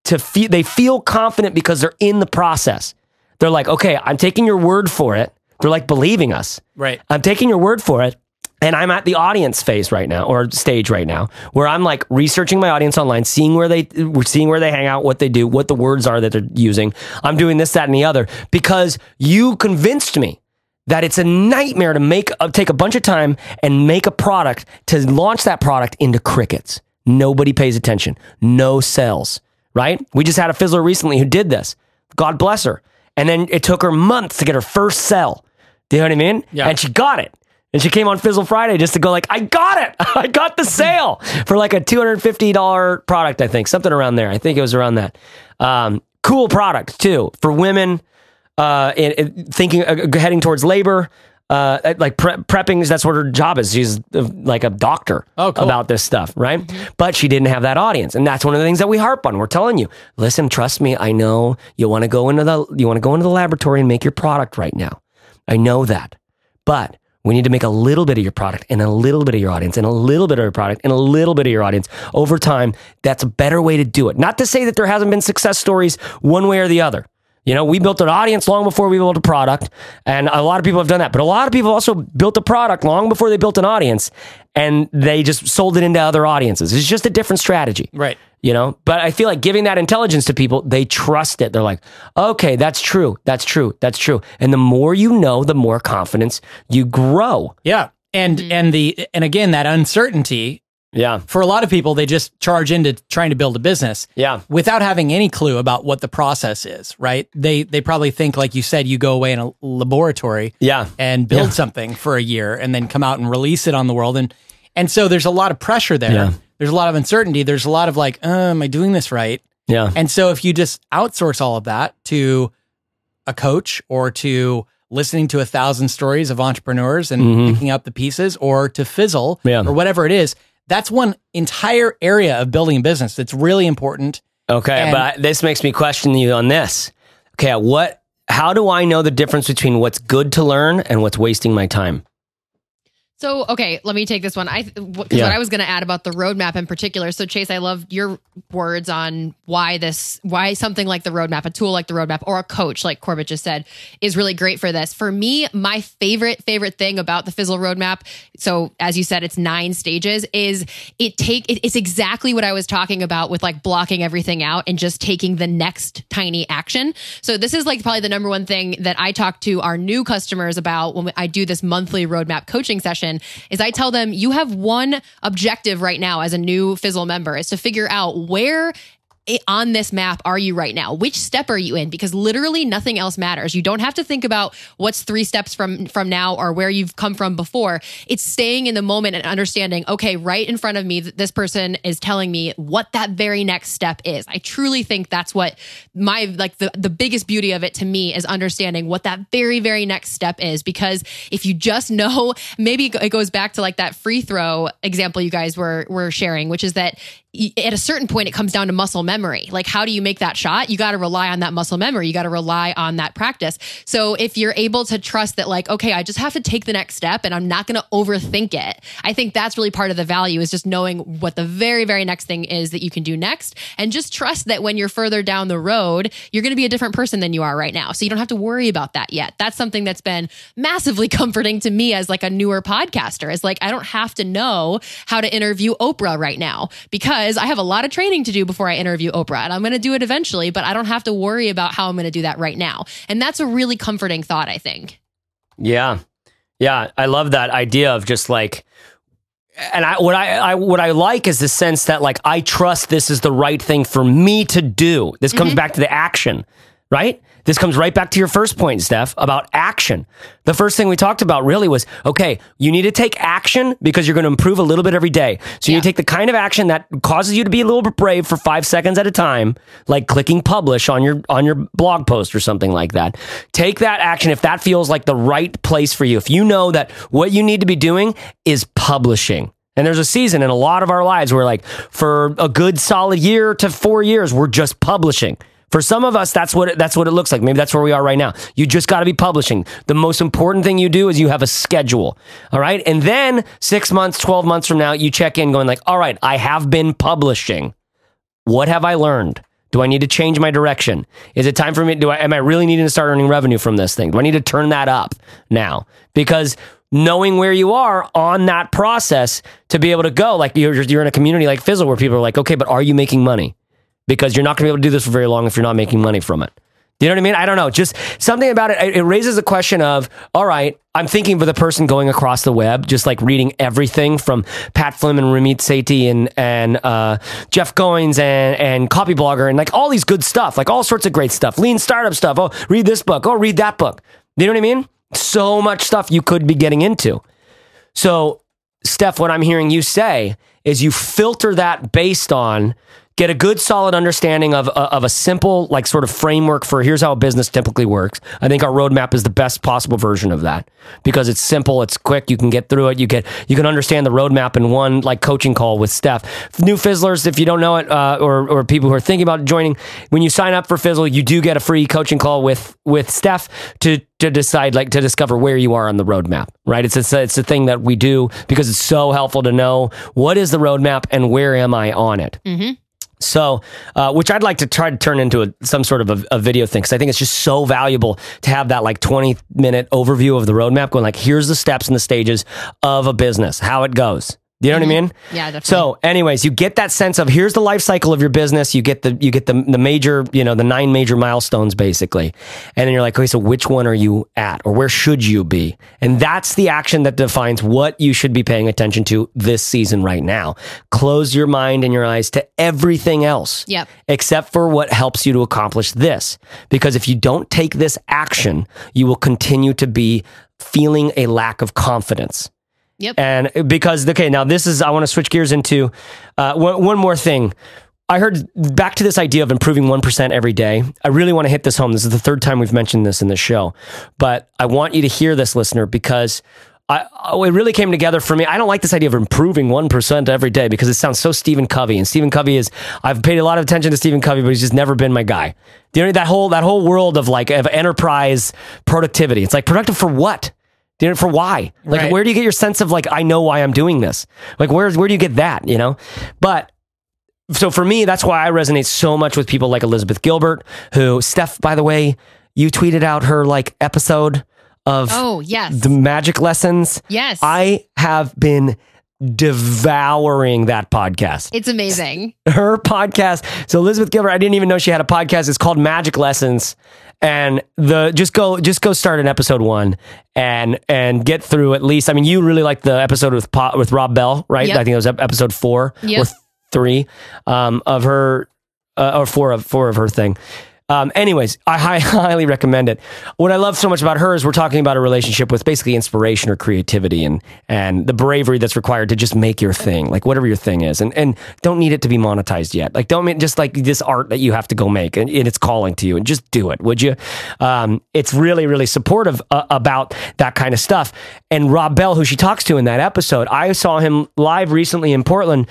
to feel they feel confident because they're in the process. They're like, okay, I'm taking your word for it. They're like believing us. Right. I'm taking your word for it. And I'm at the audience phase right now, or stage right now, where I'm like researching my audience online, seeing where they, we're seeing where they hang out, what they do, what the words are that they're using. I'm doing this, that, and the other because you convinced me that it's a nightmare to make, uh, take a bunch of time and make a product to launch that product into crickets. Nobody pays attention. No sales, right? We just had a fizzler recently who did this. God bless her. And then it took her months to get her first sell. Do you know what I mean? Yeah. And she got it. And she came on Fizzle Friday just to go like, I got it. I got the sale for like a $250 product, I think, something around there. I think it was around that. Um, cool product too for women, uh, in, in thinking, uh, heading towards labor, uh, like pre- prepping. That's what her job is. She's uh, like a doctor Oh, cool. about this stuff, right? But she didn't have that audience, and that's one of the things that we harp on. We're telling you, listen, trust me. I know you want to go into the you want to go into the laboratory and make your product right now. I know that, but we need to make a little bit of your product and a little bit of your audience and a little bit of your product and a little bit of your audience over time. That's a better way to do it. Not to say that there hasn't been success stories one way or the other. You know, we built an audience long before we built a product, and a lot of people have done that. But a lot of people also built a product long before they built an audience, and they just sold it into other audiences. It's just a different strategy Right. You know? But i feel like giving that intelligence to people they trust it. They're like okay that's true. That's true. That's true. And the more you know the more confidence you grow. Yeah. And mm-hmm. and the and again that uncertainty yeah. for a lot of people they just charge into trying to build a business yeah. without having any clue about what the process is, right? They they probably think like you said you go away in a laboratory yeah. and build Yeah. something for a year and then come out and release it on the world. And and so there's a lot of pressure there. Yeah. There's a lot of uncertainty. There's a lot of like, uh, am I doing this right? yeah And so if you just outsource all of that to a coach or to listening to a thousand stories of entrepreneurs and Mhm. picking up the pieces or to fizzle Yeah. or whatever it is, that's one entire area of building a business that's really important. okay And- but this makes me question you on this okay what how do i know the difference between what's good to learn and what's wasting my time So, okay, let me take this one. I because Yeah. what I was going to add about the roadmap in particular. So, Chase, I love your words on why this, why something like the roadmap, a tool like the roadmap, or a coach like Corbett just said, is really great for this. For me, my favorite favorite thing about the Fizzle roadmap. So, as you said, it's nine stages. Is it take? It, it's exactly what I was talking about with like blocking everything out and just taking the next tiny action. So, this is like probably the number one thing that I talk to our new customers about when I do this monthly roadmap coaching session is I tell them you have one objective right now as a new Fizzle member is to figure out where on this map are you right now? Which step are you in? Because literally nothing else matters. You don't have to think about what's three steps from from now or where you've come from before. It's staying in the moment and understanding, okay, right in front of me, this person is telling me what that very next step is. I truly think that's what my like the, the biggest beauty of it to me is understanding what that very, very next step is. Because if you just know, maybe it goes back to like that free throw example you guys were were sharing, which is that at a certain point it comes down to muscle memory. Like how do you make that shot? You got to rely on that muscle memory. You got to rely on that practice. So if you're able to trust that like okay i just have to take the next step and i'm not going to overthink it i think that's really part of the value is just knowing what the very very next thing is that you can do next. And just trust that when you're further down the road you're going to be a different person than you are right now. So you don't have to worry about that yet. That's something that's been massively comforting to me as like a newer podcaster is like i don't have to know how to interview oprah right now because i have a lot of training to do before i interview oprah and i'm going to do it eventually but i don't have to worry about how i'm going to do that right now and that's a really comforting thought i think Yeah. Yeah. I love that idea of just like, and I what I, I what I like is the sense that like I trust this is the right thing for me to do. This comes mm-hmm. back to the action, right? This comes right back to your first point, Steph, about action. The first thing we talked about really was okay, you need to take action because you're going to improve a little bit every day. So you Yeah. take the kind of action that causes you to be a little bit brave for five seconds at a time, like clicking publish on your on your blog post or something like that. Take that action if that feels like the right place for you. If you know that what you need to be doing is publishing. And there's a season in a lot of our lives where like for a good solid year to 4 years we're just publishing. For some of us, that's what it, that's what it looks like. Maybe that's where we are right now. You just got to be publishing. The most important thing you do is you have a schedule. All right, and then six months, twelve months from now, you check in, going like, "All right, I have been publishing. What have I learned? Do I need to change my direction? Is it time for me? Do I am I really needing to start earning revenue from this thing? Do I need to turn that up now? Because knowing where you are on that process to be able to go, like you're you're in a community like Fizzle where people are like, okay, but are you making money? Because you're not going to be able to do this for very long if you're not making money from it. Do you know what I mean? I don't know. Just something about it. It raises a question of, all right, I'm thinking for the person going across the web, just like reading everything from Pat Flynn and Ramit Sethi and and uh, Jeff Goins and and Copy Blogger and like all these good stuff, like all sorts of great stuff, lean startup stuff. Oh, read this book. Oh, read that book. Do you know what I mean? So much stuff you could be getting into. So, Steph, what I'm hearing you say is you filter that based on get a good solid understanding of, uh, of a simple like sort of framework for here's how a business typically works. I think our roadmap is the best possible version of that because it's simple it's quick you can get through it you get you can understand the roadmap in one like coaching call with steph. New fizzlers if you don't know it uh, or, or people who are thinking about joining when you sign up for fizzle you do get a free coaching call with with steph to to decide like to discover where you are on the roadmap right? It's a, it's a thing that we do because it's so helpful to know what is the roadmap and where am i on it so, uh, which I'd like to try to turn into a, some sort of a, a video thing because I think it's just so valuable to have that like 20 minute overview of the roadmap going like, here's the steps and the stages of a business, how it goes. Do you know what I mm-hmm. mean? Yeah, definitely. So, anyways, you get that sense of here's the life cycle of your business. You get the you get the the major, you know, the nine major milestones basically, and then you're like, okay, so which one are you at, or where should you be? And that's the action that defines what you should be paying attention to this season right now. Close your mind and your eyes to everything else, Yep. except for what helps you to accomplish this. Because if you don't take this action, you will continue to be feeling a lack of confidence. Yep. And because, okay, now this is, I want to switch gears into uh, one, one more thing. I heard back to this idea of improving 1% every day. I really want to hit this home. This is the third time we've mentioned this in the show, but I want you to hear this, listener, because I, oh, it really came together for me. I don't like this idea of improving 1% every day because it sounds so Stephen Covey. And Stephen Covey is, I've paid a lot of attention to Stephen Covey, but he's just never been my guy. You know that whole, that whole world of like, of enterprise productivity? It's like productive for what? You know, for why? Like, Right. where do you get your sense of like, I know why I'm doing this? Like, where, where do you get that? You know? But so for me, that's why I resonate so much with people like Elizabeth Gilbert, who, Steph, by the way, you tweeted out her like episode of Oh, yes. the magic lessons. yes. I have been devouring that podcast. it's amazing. Her podcast. So Elizabeth Gilbert, I didn't even know she had a podcast. It's called Magic Lessons. And the just go just go start in episode one and and get through at least. I mean, you really like the episode with Po- with Rob Bell, right? Yep. I think it was episode four Yep. or three um, of her uh, or four of four of her thing. Um, anyways, I hi- highly recommend it. What I love so much about her is we're talking about a relationship with basically inspiration or creativity and and the bravery that's required to just make your thing, like whatever your thing is, and and don't need it to be monetized yet. Like don't make just like this art that you have to go make and, and it's calling to you, and just do it, would you? Um, it's really really supportive uh, about that kind of stuff. And Rob Bell, who she talks to in that episode, I saw him live recently in Portland.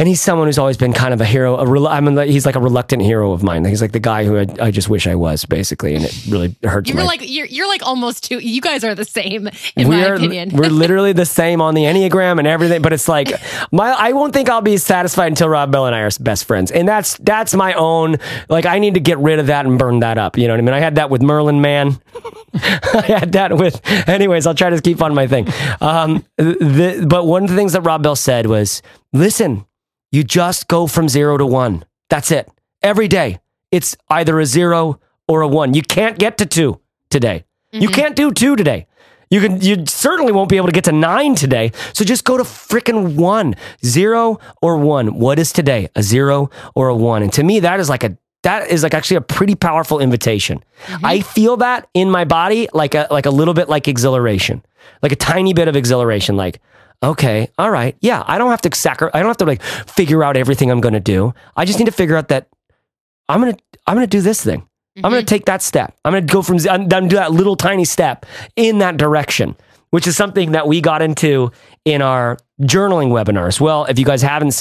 And he's someone who's always been kind of a hero. A rel- I mean, he's like a reluctant hero of mine. He's like the guy who I, I just wish I was, basically, and it really hurts. You're my, like you're you're like almost two. You guys are the same in we my are, opinion. we're literally the same on the enneagram and everything. But it's like my I won't think I'll be satisfied until Rob Bell and I are best friends, and that's that's my own. Like I need to get rid of that and burn that up. You know what I mean? I had that with Merlin Mann. I had that with. Anyways, I'll try to keep on my thing. Um, the, but one of the things that Rob Bell said was, "Listen, you just go from zero to one. That's it. Every day, it's either a zero or a one. You can't get to two today. You mm-hmm. can't do two today. You can you certainly won't be able to get to nine today. So just go to freaking one, zero or one. What is today? A zero or a one? And to me, that is like a that is like actually a pretty powerful invitation. Mm-hmm. I feel that in my body like a like a little bit like exhilaration, like a tiny bit of exhilaration. Like, okay, all right, yeah, I don't have to sacri- I don't have to like figure out everything I'm going to do. I just need to figure out that I'm gonna I'm gonna do this thing. I'm gonna mm-hmm. take that step. I'm gonna go from z- I'm gonna do that little tiny step in that direction, which is something that we got into in our journaling webinars. Well, if you guys haven't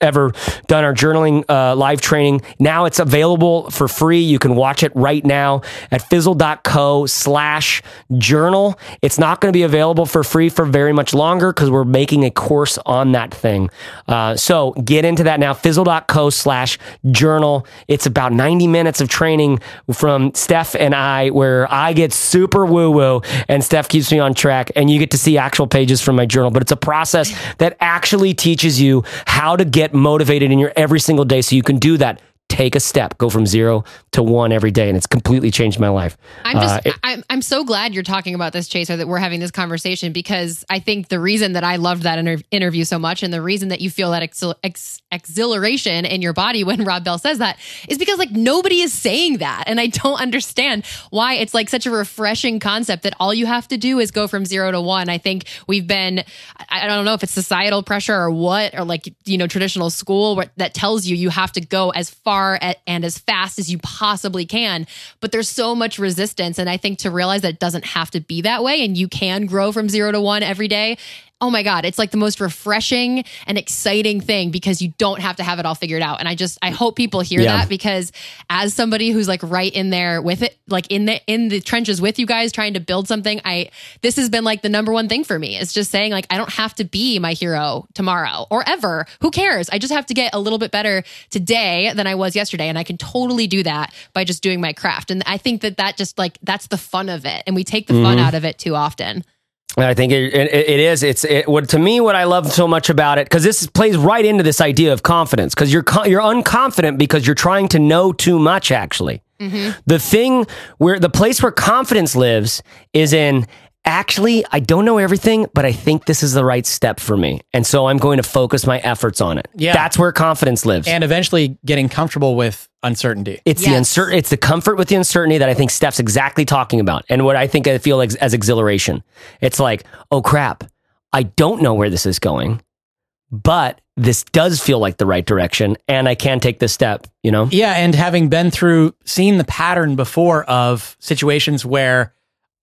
ever done our journaling uh, live training, now it's available for free. You can watch it right now at fizzle.co slash journal. It's not going to be available for free for very much longer because we're making a course on that thing. Uh, so get into that now, fizzle.co slash journal. It's about 90 minutes of training from Steph and I, where I get super woo woo and Steph keeps me on track and you get to see actual pages from my journal. But it's a process that actually teaches you how to get motivated in your every single day so you can do that. Take a step, go from zero to one every day, and it's completely changed my life. I'm just, Uh, it- I'm, I'm so glad you're talking about this, Chaser, that we're having this conversation because I think the reason that I loved that inter- interview so much and the reason that you feel that exhil- ex- exhilaration in your body when Rob Bell says that is because like nobody is saying that. And I don't understand why it's like such a refreshing concept that all you have to do is go from zero to one. I think we've been, I don't know if it's societal pressure or what, or like, you know, traditional school where, that tells you you have to go as far at, and as fast as you possibly can. But there's so much resistance. And I think to realize that it doesn't have to be that way and you can grow from zero to one every day. Oh my God, it's like the most refreshing and exciting thing because you don't have to have it all figured out. And I just, I hope people hear Yeah. that because as somebody who's like right in there with it, like in the, in the trenches with you guys trying to build something, I, this has been like the number one thing for me. It's just saying like, I don't have to be my hero tomorrow or ever. Who cares? I just have to get a little bit better today than I was yesterday. And I can totally do that by just doing my craft. And I think that that just like, that's the fun of it. And we take the fun mm-hmm. out of it too often. I think it, it, it is. It's it, what to me what I love so much about it because this plays right into this idea of confidence because you're you're unconfident because you're trying to know too much. Actually, mm-hmm. the thing where the place where confidence lives is in actually I don't know everything, but I think this is the right step for me, and so I'm going to focus my efforts on it. Yeah. that's where confidence lives. and eventually getting comfortable with uncertainty. It's the Yes. uncertain. It's the comfort with the uncertainty that I think Steph's exactly talking about, and what I think I feel like as exhilaration. It's like, oh crap, I don't know where this is going, but this does feel like the right direction, and I can take this step. You know, Yeah, and having been through, seen the pattern before of situations where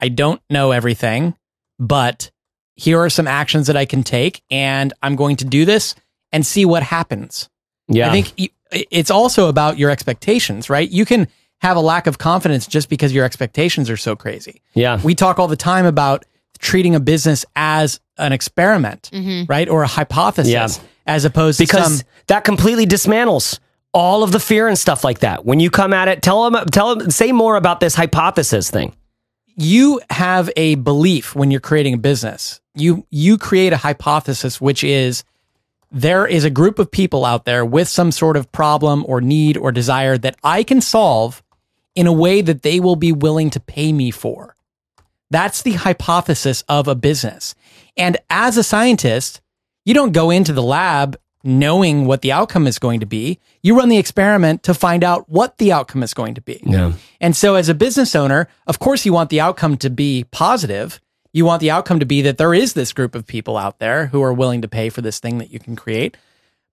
I don't know everything, but here are some actions that I can take, and I'm going to do this and see what happens. yeah, I think it's also about your expectations, right? You can have a lack of confidence just because your expectations are so crazy. yeah, We talk all the time about treating a business as an experiment, mm-hmm. right? Or a hypothesis Yeah. as opposed because to some that completely dismantles all of the fear and stuff like that. When you come at it, tell them, tell them, say more about this hypothesis thing. You have a belief when you're creating a business. You you create a hypothesis which is there is a group of people out there with some sort of problem or need or desire that I can solve in a way that they will be willing to pay me for. That's the hypothesis of a business. And as a scientist, you don't go into the lab knowing what the outcome is going to be. You run the experiment to find out what the outcome is going to be. Yeah, And so, as a business owner, of course, you want the outcome to be positive. You want the outcome to be that there is this group of people out there who are willing to pay for this thing that you can create.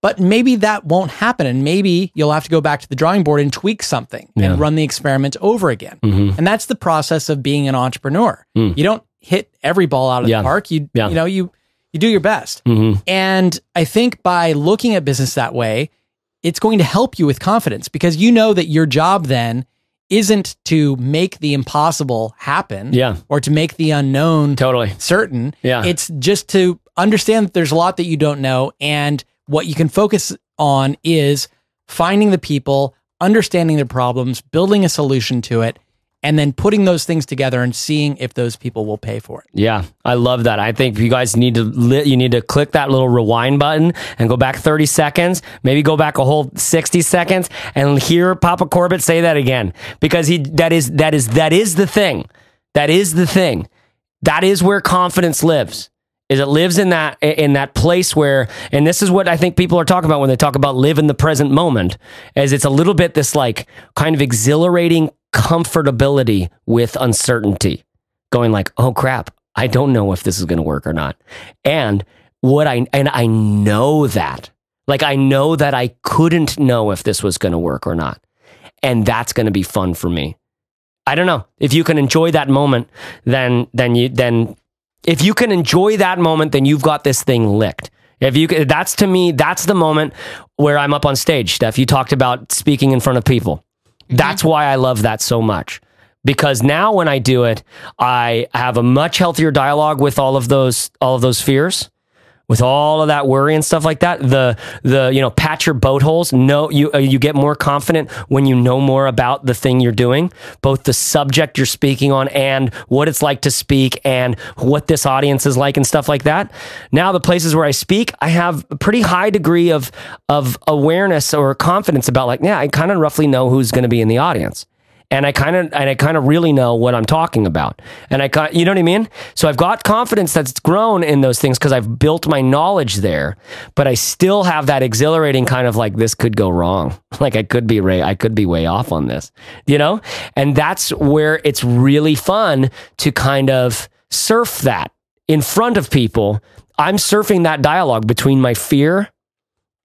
But maybe that won't happen. And maybe you'll have to go back to the drawing board and tweak something Yeah. and run the experiment over again. Mhm. And that's the process of being an entrepreneur. You don't hit every ball out of Yeah. the park. You, Yeah. you know, you, you do your best. Mhm. And I think by looking at business that way, it's going to help you with confidence because you know that your job then isn't to make the impossible happen Yeah. or to make the unknown totally. certain. Yeah. It's just to understand that there's a lot that you don't know. And what you can focus on is finding the people, understanding their problems, building a solution to it, and then putting those things together and seeing if those people will pay for it. Yeah, I love that. I think you guys need to li- you need to click that little rewind button and go back 30 seconds, maybe go back a whole 60 seconds and hear Papa Corbett say that again because he that is that is that is the thing. That is the thing. That is where confidence lives. Is it lives in that in that place where, and this is what I think people are talking about when they talk about live in the present moment, as it's a little bit this like kind of exhilarating comfortability with uncertainty, going like, oh crap, I don't know if this is going to work or not, and what I and I know that, like I know that I couldn't know if this was going to work or not, and that's going to be fun for me. I don't know if you can enjoy that moment, then then you then if you can enjoy that moment, then you've got this thing licked. If you that's to me, that's the moment where I'm up on stage. Steph, you talked about speaking in front of people. Mm-hmm. That's why I love that so much. Because now when I do it, I have a much healthier dialogue with all of those all of those fears with all of that worry and stuff like that the the you know patch your boat holes no you uh, you get more confident when you know more about the thing you're doing both the subject you're speaking on and what it's like to speak and what this audience is like and stuff like that. Now the places where i speak i have a pretty high degree of of awareness or confidence about like yeah i kind of roughly know who's going to be in the audience and I kind of and I kind of really know what I'm talking about. And I you know what I mean? So I've got confidence that's grown in those things because I've built my knowledge there, but I still have that exhilarating kind of like this could go wrong. Like I could be I could be way off on this. You know? And that's where it's really fun to kind of surf that in front of people. I'm surfing that dialogue between my fear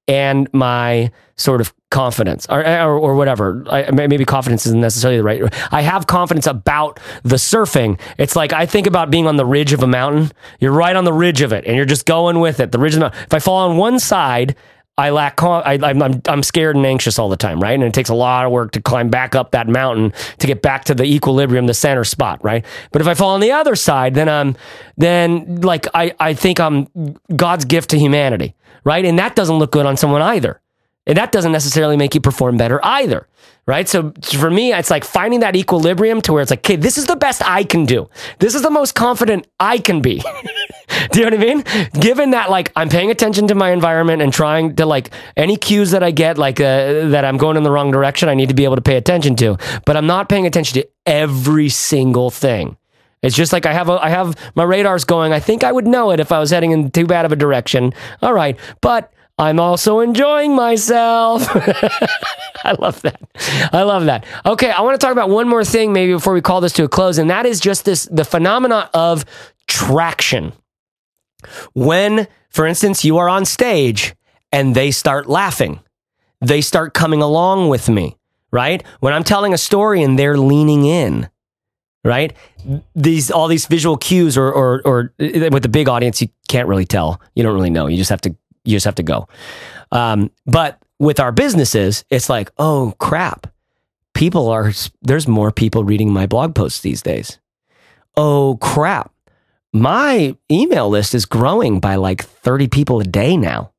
and my sort of confidence or, or, or whatever. I, maybe confidence isn't necessarily the right. I have confidence about the surfing. It's like I think about being on the ridge of a mountain. You're right on the ridge of it, and you're just going with it. The ridge of the mountain. If I fall on one side, I lack. I, I'm I'm scared and anxious all the time, right? And it takes a lot of work to climb back up that mountain to get back to the equilibrium, the center spot, right? But if I fall on the other side, then I'm then like I I think I'm God's gift to humanity, right? And that doesn't look good on someone either. And that doesn't necessarily make you perform better either. Right. So for me, it's like finding that equilibrium to where it's like, okay, this is the best I can do. This is the most confident I can be. do you know what I mean? Given that, like, I'm paying attention to my environment and trying to, like, any cues that I get, like, uh, that I'm going in the wrong direction, I need to be able to pay attention to. But I'm not paying attention to every single thing. It's just like I have a, I have my radars going. I think I would know it if I was heading in too bad of a direction. All right, but I'm also enjoying myself. I love that. I love that. Okay, I want to talk about one more thing maybe before we call this to a close, and that is just this the phenomena of traction. When, for instance, you are on stage and they start laughing, they start coming along with me, right? When I'm telling a story and they're leaning in, right? These all these visual cues, or or or with the big audience, you can't really tell. You don't really know. You just have to you just have to go. Um, but with our businesses, it's like, oh crap, people are, there's more people reading my blog posts these days. Oh crap, my email list is growing by like 30 people a day now.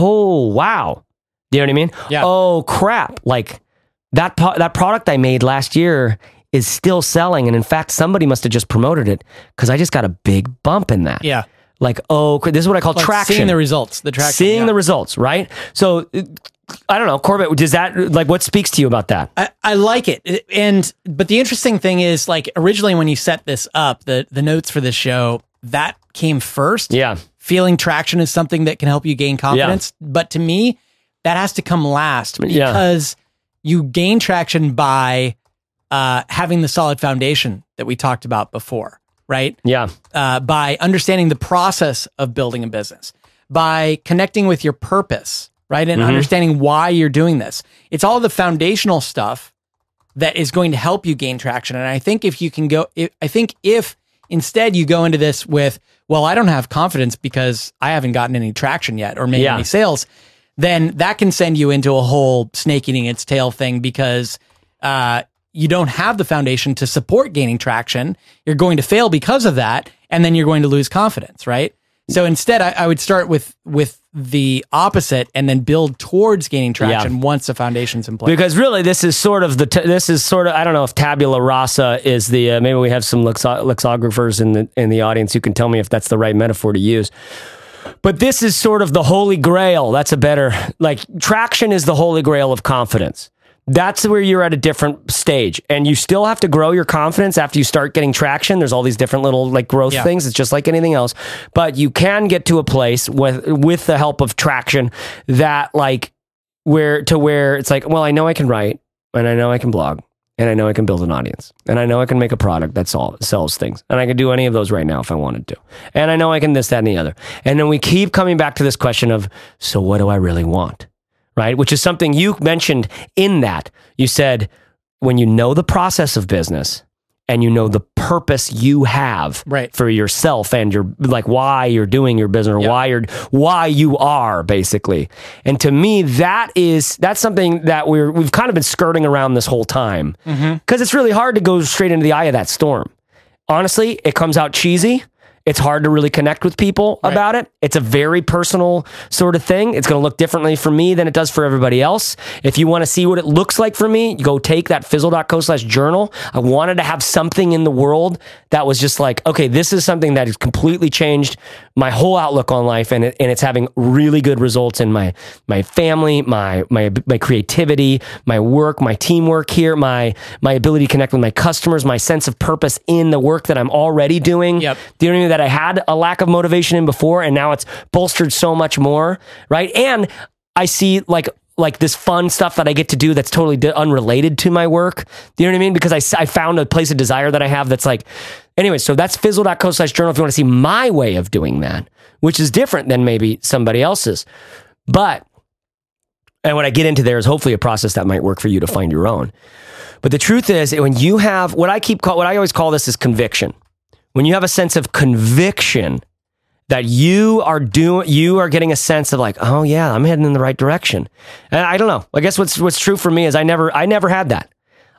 Oh, wow. Do You know what I mean? Yeah. Oh crap. Like that, that product I made last year is still selling. And in fact, somebody must have just promoted it because I just got a big bump in that. Yeah like oh this is what i call like traction. seeing the results the traction seeing yeah. the results right? So i don't know corbett does that like what speaks to you about that? I, I like it. And but the interesting thing is like originally when you set this up the the notes for this show that came first. Yeah. Feeling traction is something that can help you gain confidence. Yeah. but to me that has to come last because yeah. you gain traction by uh, having the solid foundation that we talked about before right? Yeah. Uh, by understanding the process of building a business, by connecting with your purpose, right? And mm-hmm. understanding why you're doing this. It's all the foundational stuff that is going to help you gain traction. And I think if you can go, if, I think if instead you go into this with, well, I don't have confidence because I haven't gotten any traction yet or made yeah. any sales, then that can send you into a whole snake eating its tail thing because uh, you don't have the foundation to support gaining traction, you're going to fail because of that, and then you're going to lose confidence, right? So instead, I, I would start with with the opposite and then build towards gaining traction yeah. once the foundation's in place. Because really, this is sort of the t- this is sort of I don't know if tabula rasa is the uh, maybe we have some lexo- lexicographers in the in the audience who can tell me if that's the right metaphor to use. But this is sort of the holy grail. That's a better like traction is the holy grail of confidence that's where you're at a different stage. And you still have to grow your confidence after you start getting traction. There's all these different little like growth Yeah. things. It's just like anything else. But you can get to a place with with the help of traction that like where to where it's like well i know i can write and i know i can blog and i know i can build an audience and i know i can make a product that sol- sells things and i can do any of those right now if i wanted to. And i know i can this that and the other. And then we keep coming back to this question of so what do i really want right? Which is something you mentioned in that. You said when you know the process of business and you know the purpose you have Right. for yourself and your like why you're doing your business or Yeah. why you're why you are basically. And to me that is that's something that we're we've kind of been skirting around this whole time. Mm-hmm. Cuz it's really hard to go straight into the eye of that storm. Honestly, it comes out cheesy. It's hard to really connect with people Right. about it. It's a very personal sort of thing. It's going to look differently for me than it does for everybody else. If you want to see what it looks like for me, go take that fizzle.co slash journal. I wanted to have something in the world that was just like, okay, this is something that has completely changed my whole outlook on life and, it, and it's having really good results in my, my family, my, my, my creativity, my work, my teamwork here, my, my ability to connect with my customers, my sense of purpose in the work that I'm already doing. Yep. Do you know what I mean? That I had a lack of motivation in before, and now it's bolstered so much more, right? And I see like like this fun stuff that I get to do that's totally unrelated to my work. You know what I mean? Because I, I found a place of desire that I have that's like, anyway, so that's fizzle.co slash journal if you want to see my way of doing that, which is different than maybe somebody else's. But, and what I get into there is hopefully a process that might work for you to find your own. But the truth is, when you have what I keep call, what I always call this is conviction. When you have a sense of conviction that you are doing, you are getting a sense of like, oh yeah, I'm heading in the right direction. And I don't know. I guess what's what's true for me is I never, I never had that.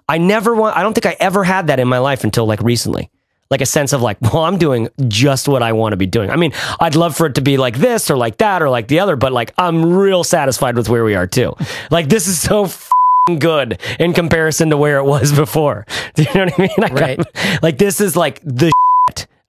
I never want. I don't think I ever had that in my life until like recently. Like a sense of like, well, I'm doing just what I want to be doing. I mean, I'd love for it to be like this or like that or like the other, but like I'm real satisfied with where we are too. Like this is so f***ing good in comparison to where it was before. Do you know what I mean? Like, Right. I'm- like this is like the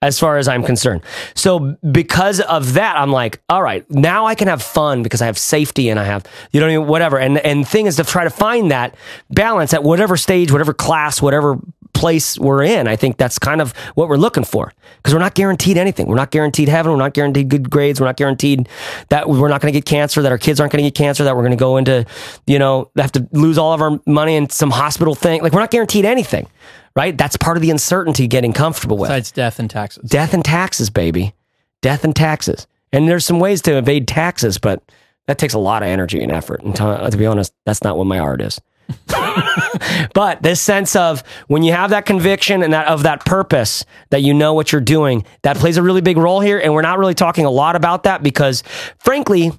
as far as I'm concerned. So because of that, I'm like, all right, now I can have fun because I have safety and I have, you know what whatever. And and thing is to try to find that balance at whatever stage, whatever class, whatever place we're in. I think that's kind of what we're looking for because we're not guaranteed anything. We're not guaranteed heaven. We're not guaranteed good grades. We're not guaranteed that we're not going to get cancer, that our kids aren't going to get cancer, that we're going to go into, you know, have to lose all of our money in some hospital thing. Like we're not guaranteed anything, right? That's part of the uncertainty getting comfortable with. Besides death and taxes. Death and taxes, baby. Death and taxes. And there's some ways to evade taxes, but that takes a lot of energy and effort. And to, to be honest, that's not what my art is. but this sense of when you have that conviction and that of that purpose that you know what you're doing, that plays a really big role here. And we're not really talking a lot about that because, frankly,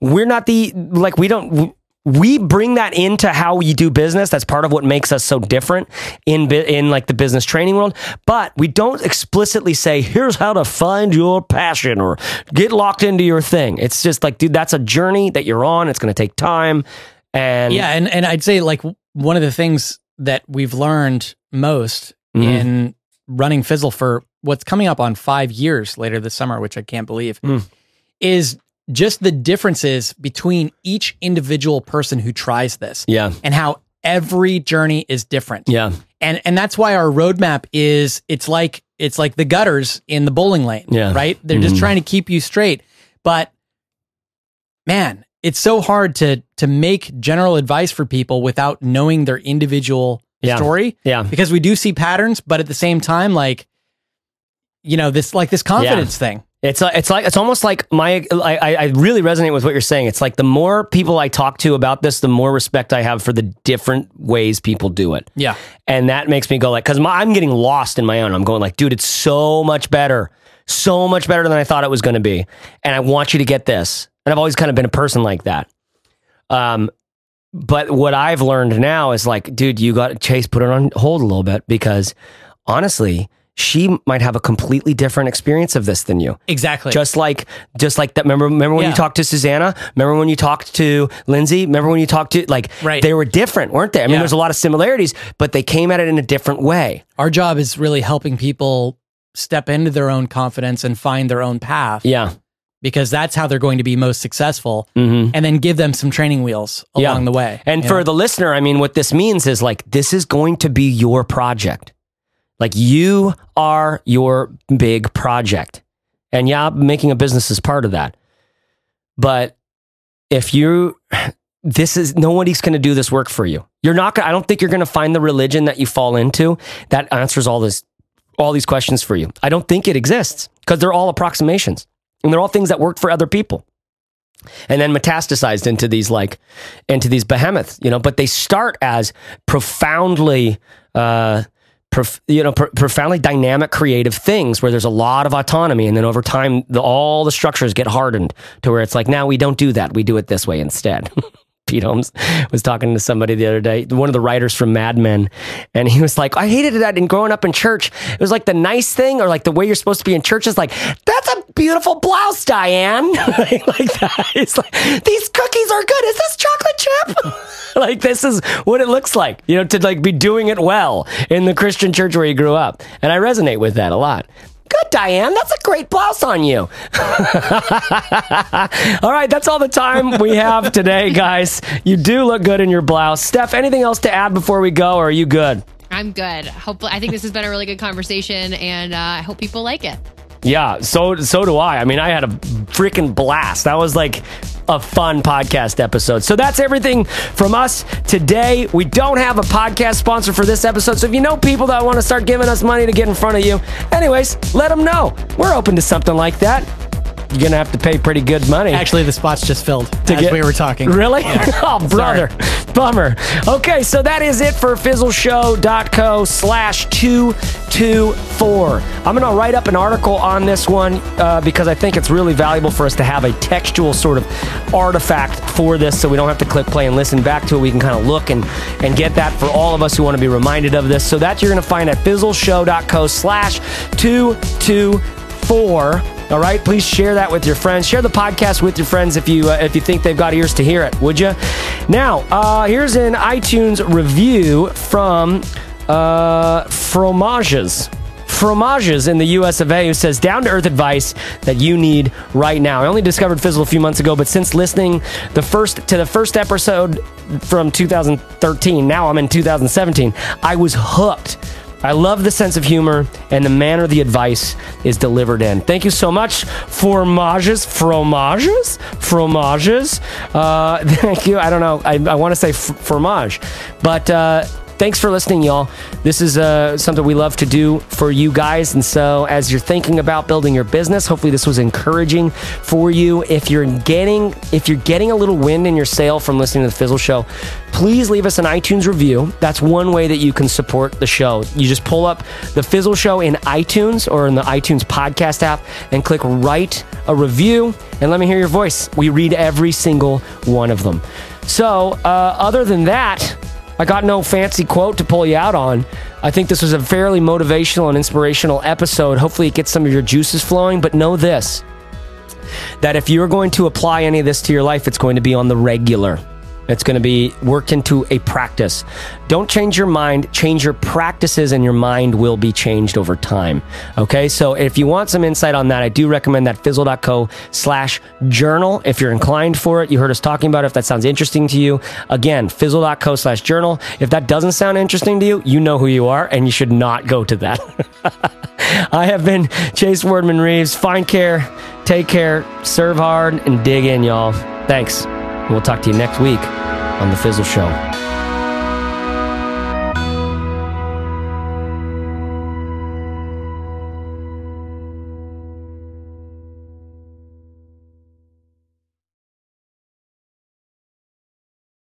we're not the like we don't we bring that into how we do business. That's part of what makes us so different in in like the business training world. But we don't explicitly say here's how to find your passion or get locked into your thing. It's just like dude that's a journey that you're on. It's going to take time. And Yeah, and and I'd say like one of the things that we've learned most Mhm. in running Fizzle for what's coming up on five years later this summer, which I can't believe, Mm. is just the differences between each individual person who tries this yeah and how every journey is different. yeah And and that's why our roadmap is it's like it's like the gutters in the bowling lane. Yeah. Right? They're just Mhm. trying to keep you straight. But man, it's so hard to to make general advice for people without knowing their individual Yeah. story. yeah Because we do see patterns, but at the same time, like you know, this like this confidence thing. It's uh, it's like it's almost like my I, I I really resonate with what you're saying. It's like the more people I talk to about this, the more respect I have for the different ways people do it. Yeah. and that makes me go like because I'm getting lost in my own. I'm going like, dude, it's so much better, so much better than I thought it was going to be, and I want you to get this. And I've always kind of been a person like that. Um, but what I've learned now is like, dude, you got Chase put it on hold a little bit because honestly, she might have a completely different experience of this than you. Exactly. Just like, just like that. Remember, remember when Yeah. you talked to Susanna? Remember when you talked to Lindsay? Remember when you talked to like, Right. they were different, weren't they? I mean, Yeah. there's a lot of similarities, but they came at it in a different way. our job is really helping people step into their own confidence and find their own path. Yeah, because that's how they're going to be most successful. Mhm. And then give them some training wheels Yeah. along the way. And for know? the listener, I mean, what this means is like, this is going to be your project. Like, you are your big project. And yeah, making a business is part of that. But if you, this is, nobody's going to do this work for you. You're not to, I don't think you're going to find the religion that you fall into that answers all this, all these questions for you. I don't think it exists because they're all approximations and they're all things that worked for other people and then metastasized into these like into these behemoths you know but they start as profoundly uh prof, you know pr- profoundly dynamic creative things where there's a lot of autonomy and then over time the, all the structures get hardened to where it's like now we don't do that we do it this way instead Pete Holmes was talking to somebody the other day, one of the writers from Mad Men, and he was like, I hated that in growing up in church. It was like the nice thing or like the way you're supposed to be in church is like, that's a beautiful blouse, Diane. like that. It's like, these cookies are good. Is this chocolate chip? like this is what it looks like, you know, to like be doing it well in the Christian church where you grew up. And I resonate with that a lot. Good, Diane. That's a great blouse on you. all right, that's all the time we have today, guys. You do look good in your blouse. Steph, anything else to add before we go, or are you good? I'm good. Hopefully, I think this has been a really good conversation, and uh, I hope people like it. Yeah, so so do I. I mean, I had a freaking blast. That was like a fun podcast episode. So that's everything from us today. We don't have a podcast sponsor for this episode. So if you know people that want to start giving us money to get in front of you, anyways, let them know. We're open to something like that. You're going to have to pay pretty good money. Actually, the spot's just filled to as get- we were talking. Really? oh, brother. Bummer. Okay, so that is it for fizzleshow.co slash 224. I'm going to write up an article on this one uh, because I think it's really valuable for us to have a textual sort of artifact for this so we don't have to click play and listen back to it. We can kind of look and, and get that for all of us who want to be reminded of this. So that you're going to find at fizzleshow.co slash 224. All right, please share that with your friends. Share the podcast with your friends if you uh, if you think they've got ears to hear it. Would you? Now, uh, here's an iTunes review from uh, Fromages. Fromages in the US of A who says down to earth advice that you need right now. I only discovered Fizzle a few months ago, but since listening the first to the first episode from 2013, now I'm in 2017, I was hooked. I love the sense of humor and the manner the advice is delivered in. Thank you so much, fromages, fromages, fromages. Uh, thank you. I don't know. I, I want to say f- fromage, but uh, thanks for listening, y'all. This is uh, something we love to do for you guys. And so, as you're thinking about building your business, hopefully this was encouraging for you. If you're getting if you're getting a little wind in your sail from listening to the Fizzle Show, please leave us an iTunes review. That's one way that you can support the show. You just pull up the Fizzle Show in iTunes or in the iTunes podcast app and click write a review and let me hear your voice. We read every single one of them. So, uh, other than that, I got no fancy quote to pull you out on. I think this was a fairly motivational and inspirational episode. Hopefully, it gets some of your juices flowing, but know this that if you're going to apply any of this to your life, it's going to be on the regular. It's going to be worked into a practice. Don't change your mind, change your practices, and your mind will be changed over time. Okay, so if you want some insight on that, I do recommend that fizzle.co slash journal. If you're inclined for it, you heard us talking about it. If that sounds interesting to you, again, fizzle.co slash journal. If that doesn't sound interesting to you, you know who you are, and you should not go to that. I have been Chase Wordman Reeves. Find care, take care, serve hard, and dig in, y'all. Thanks. We'll talk to you next week on The Fizzle Show.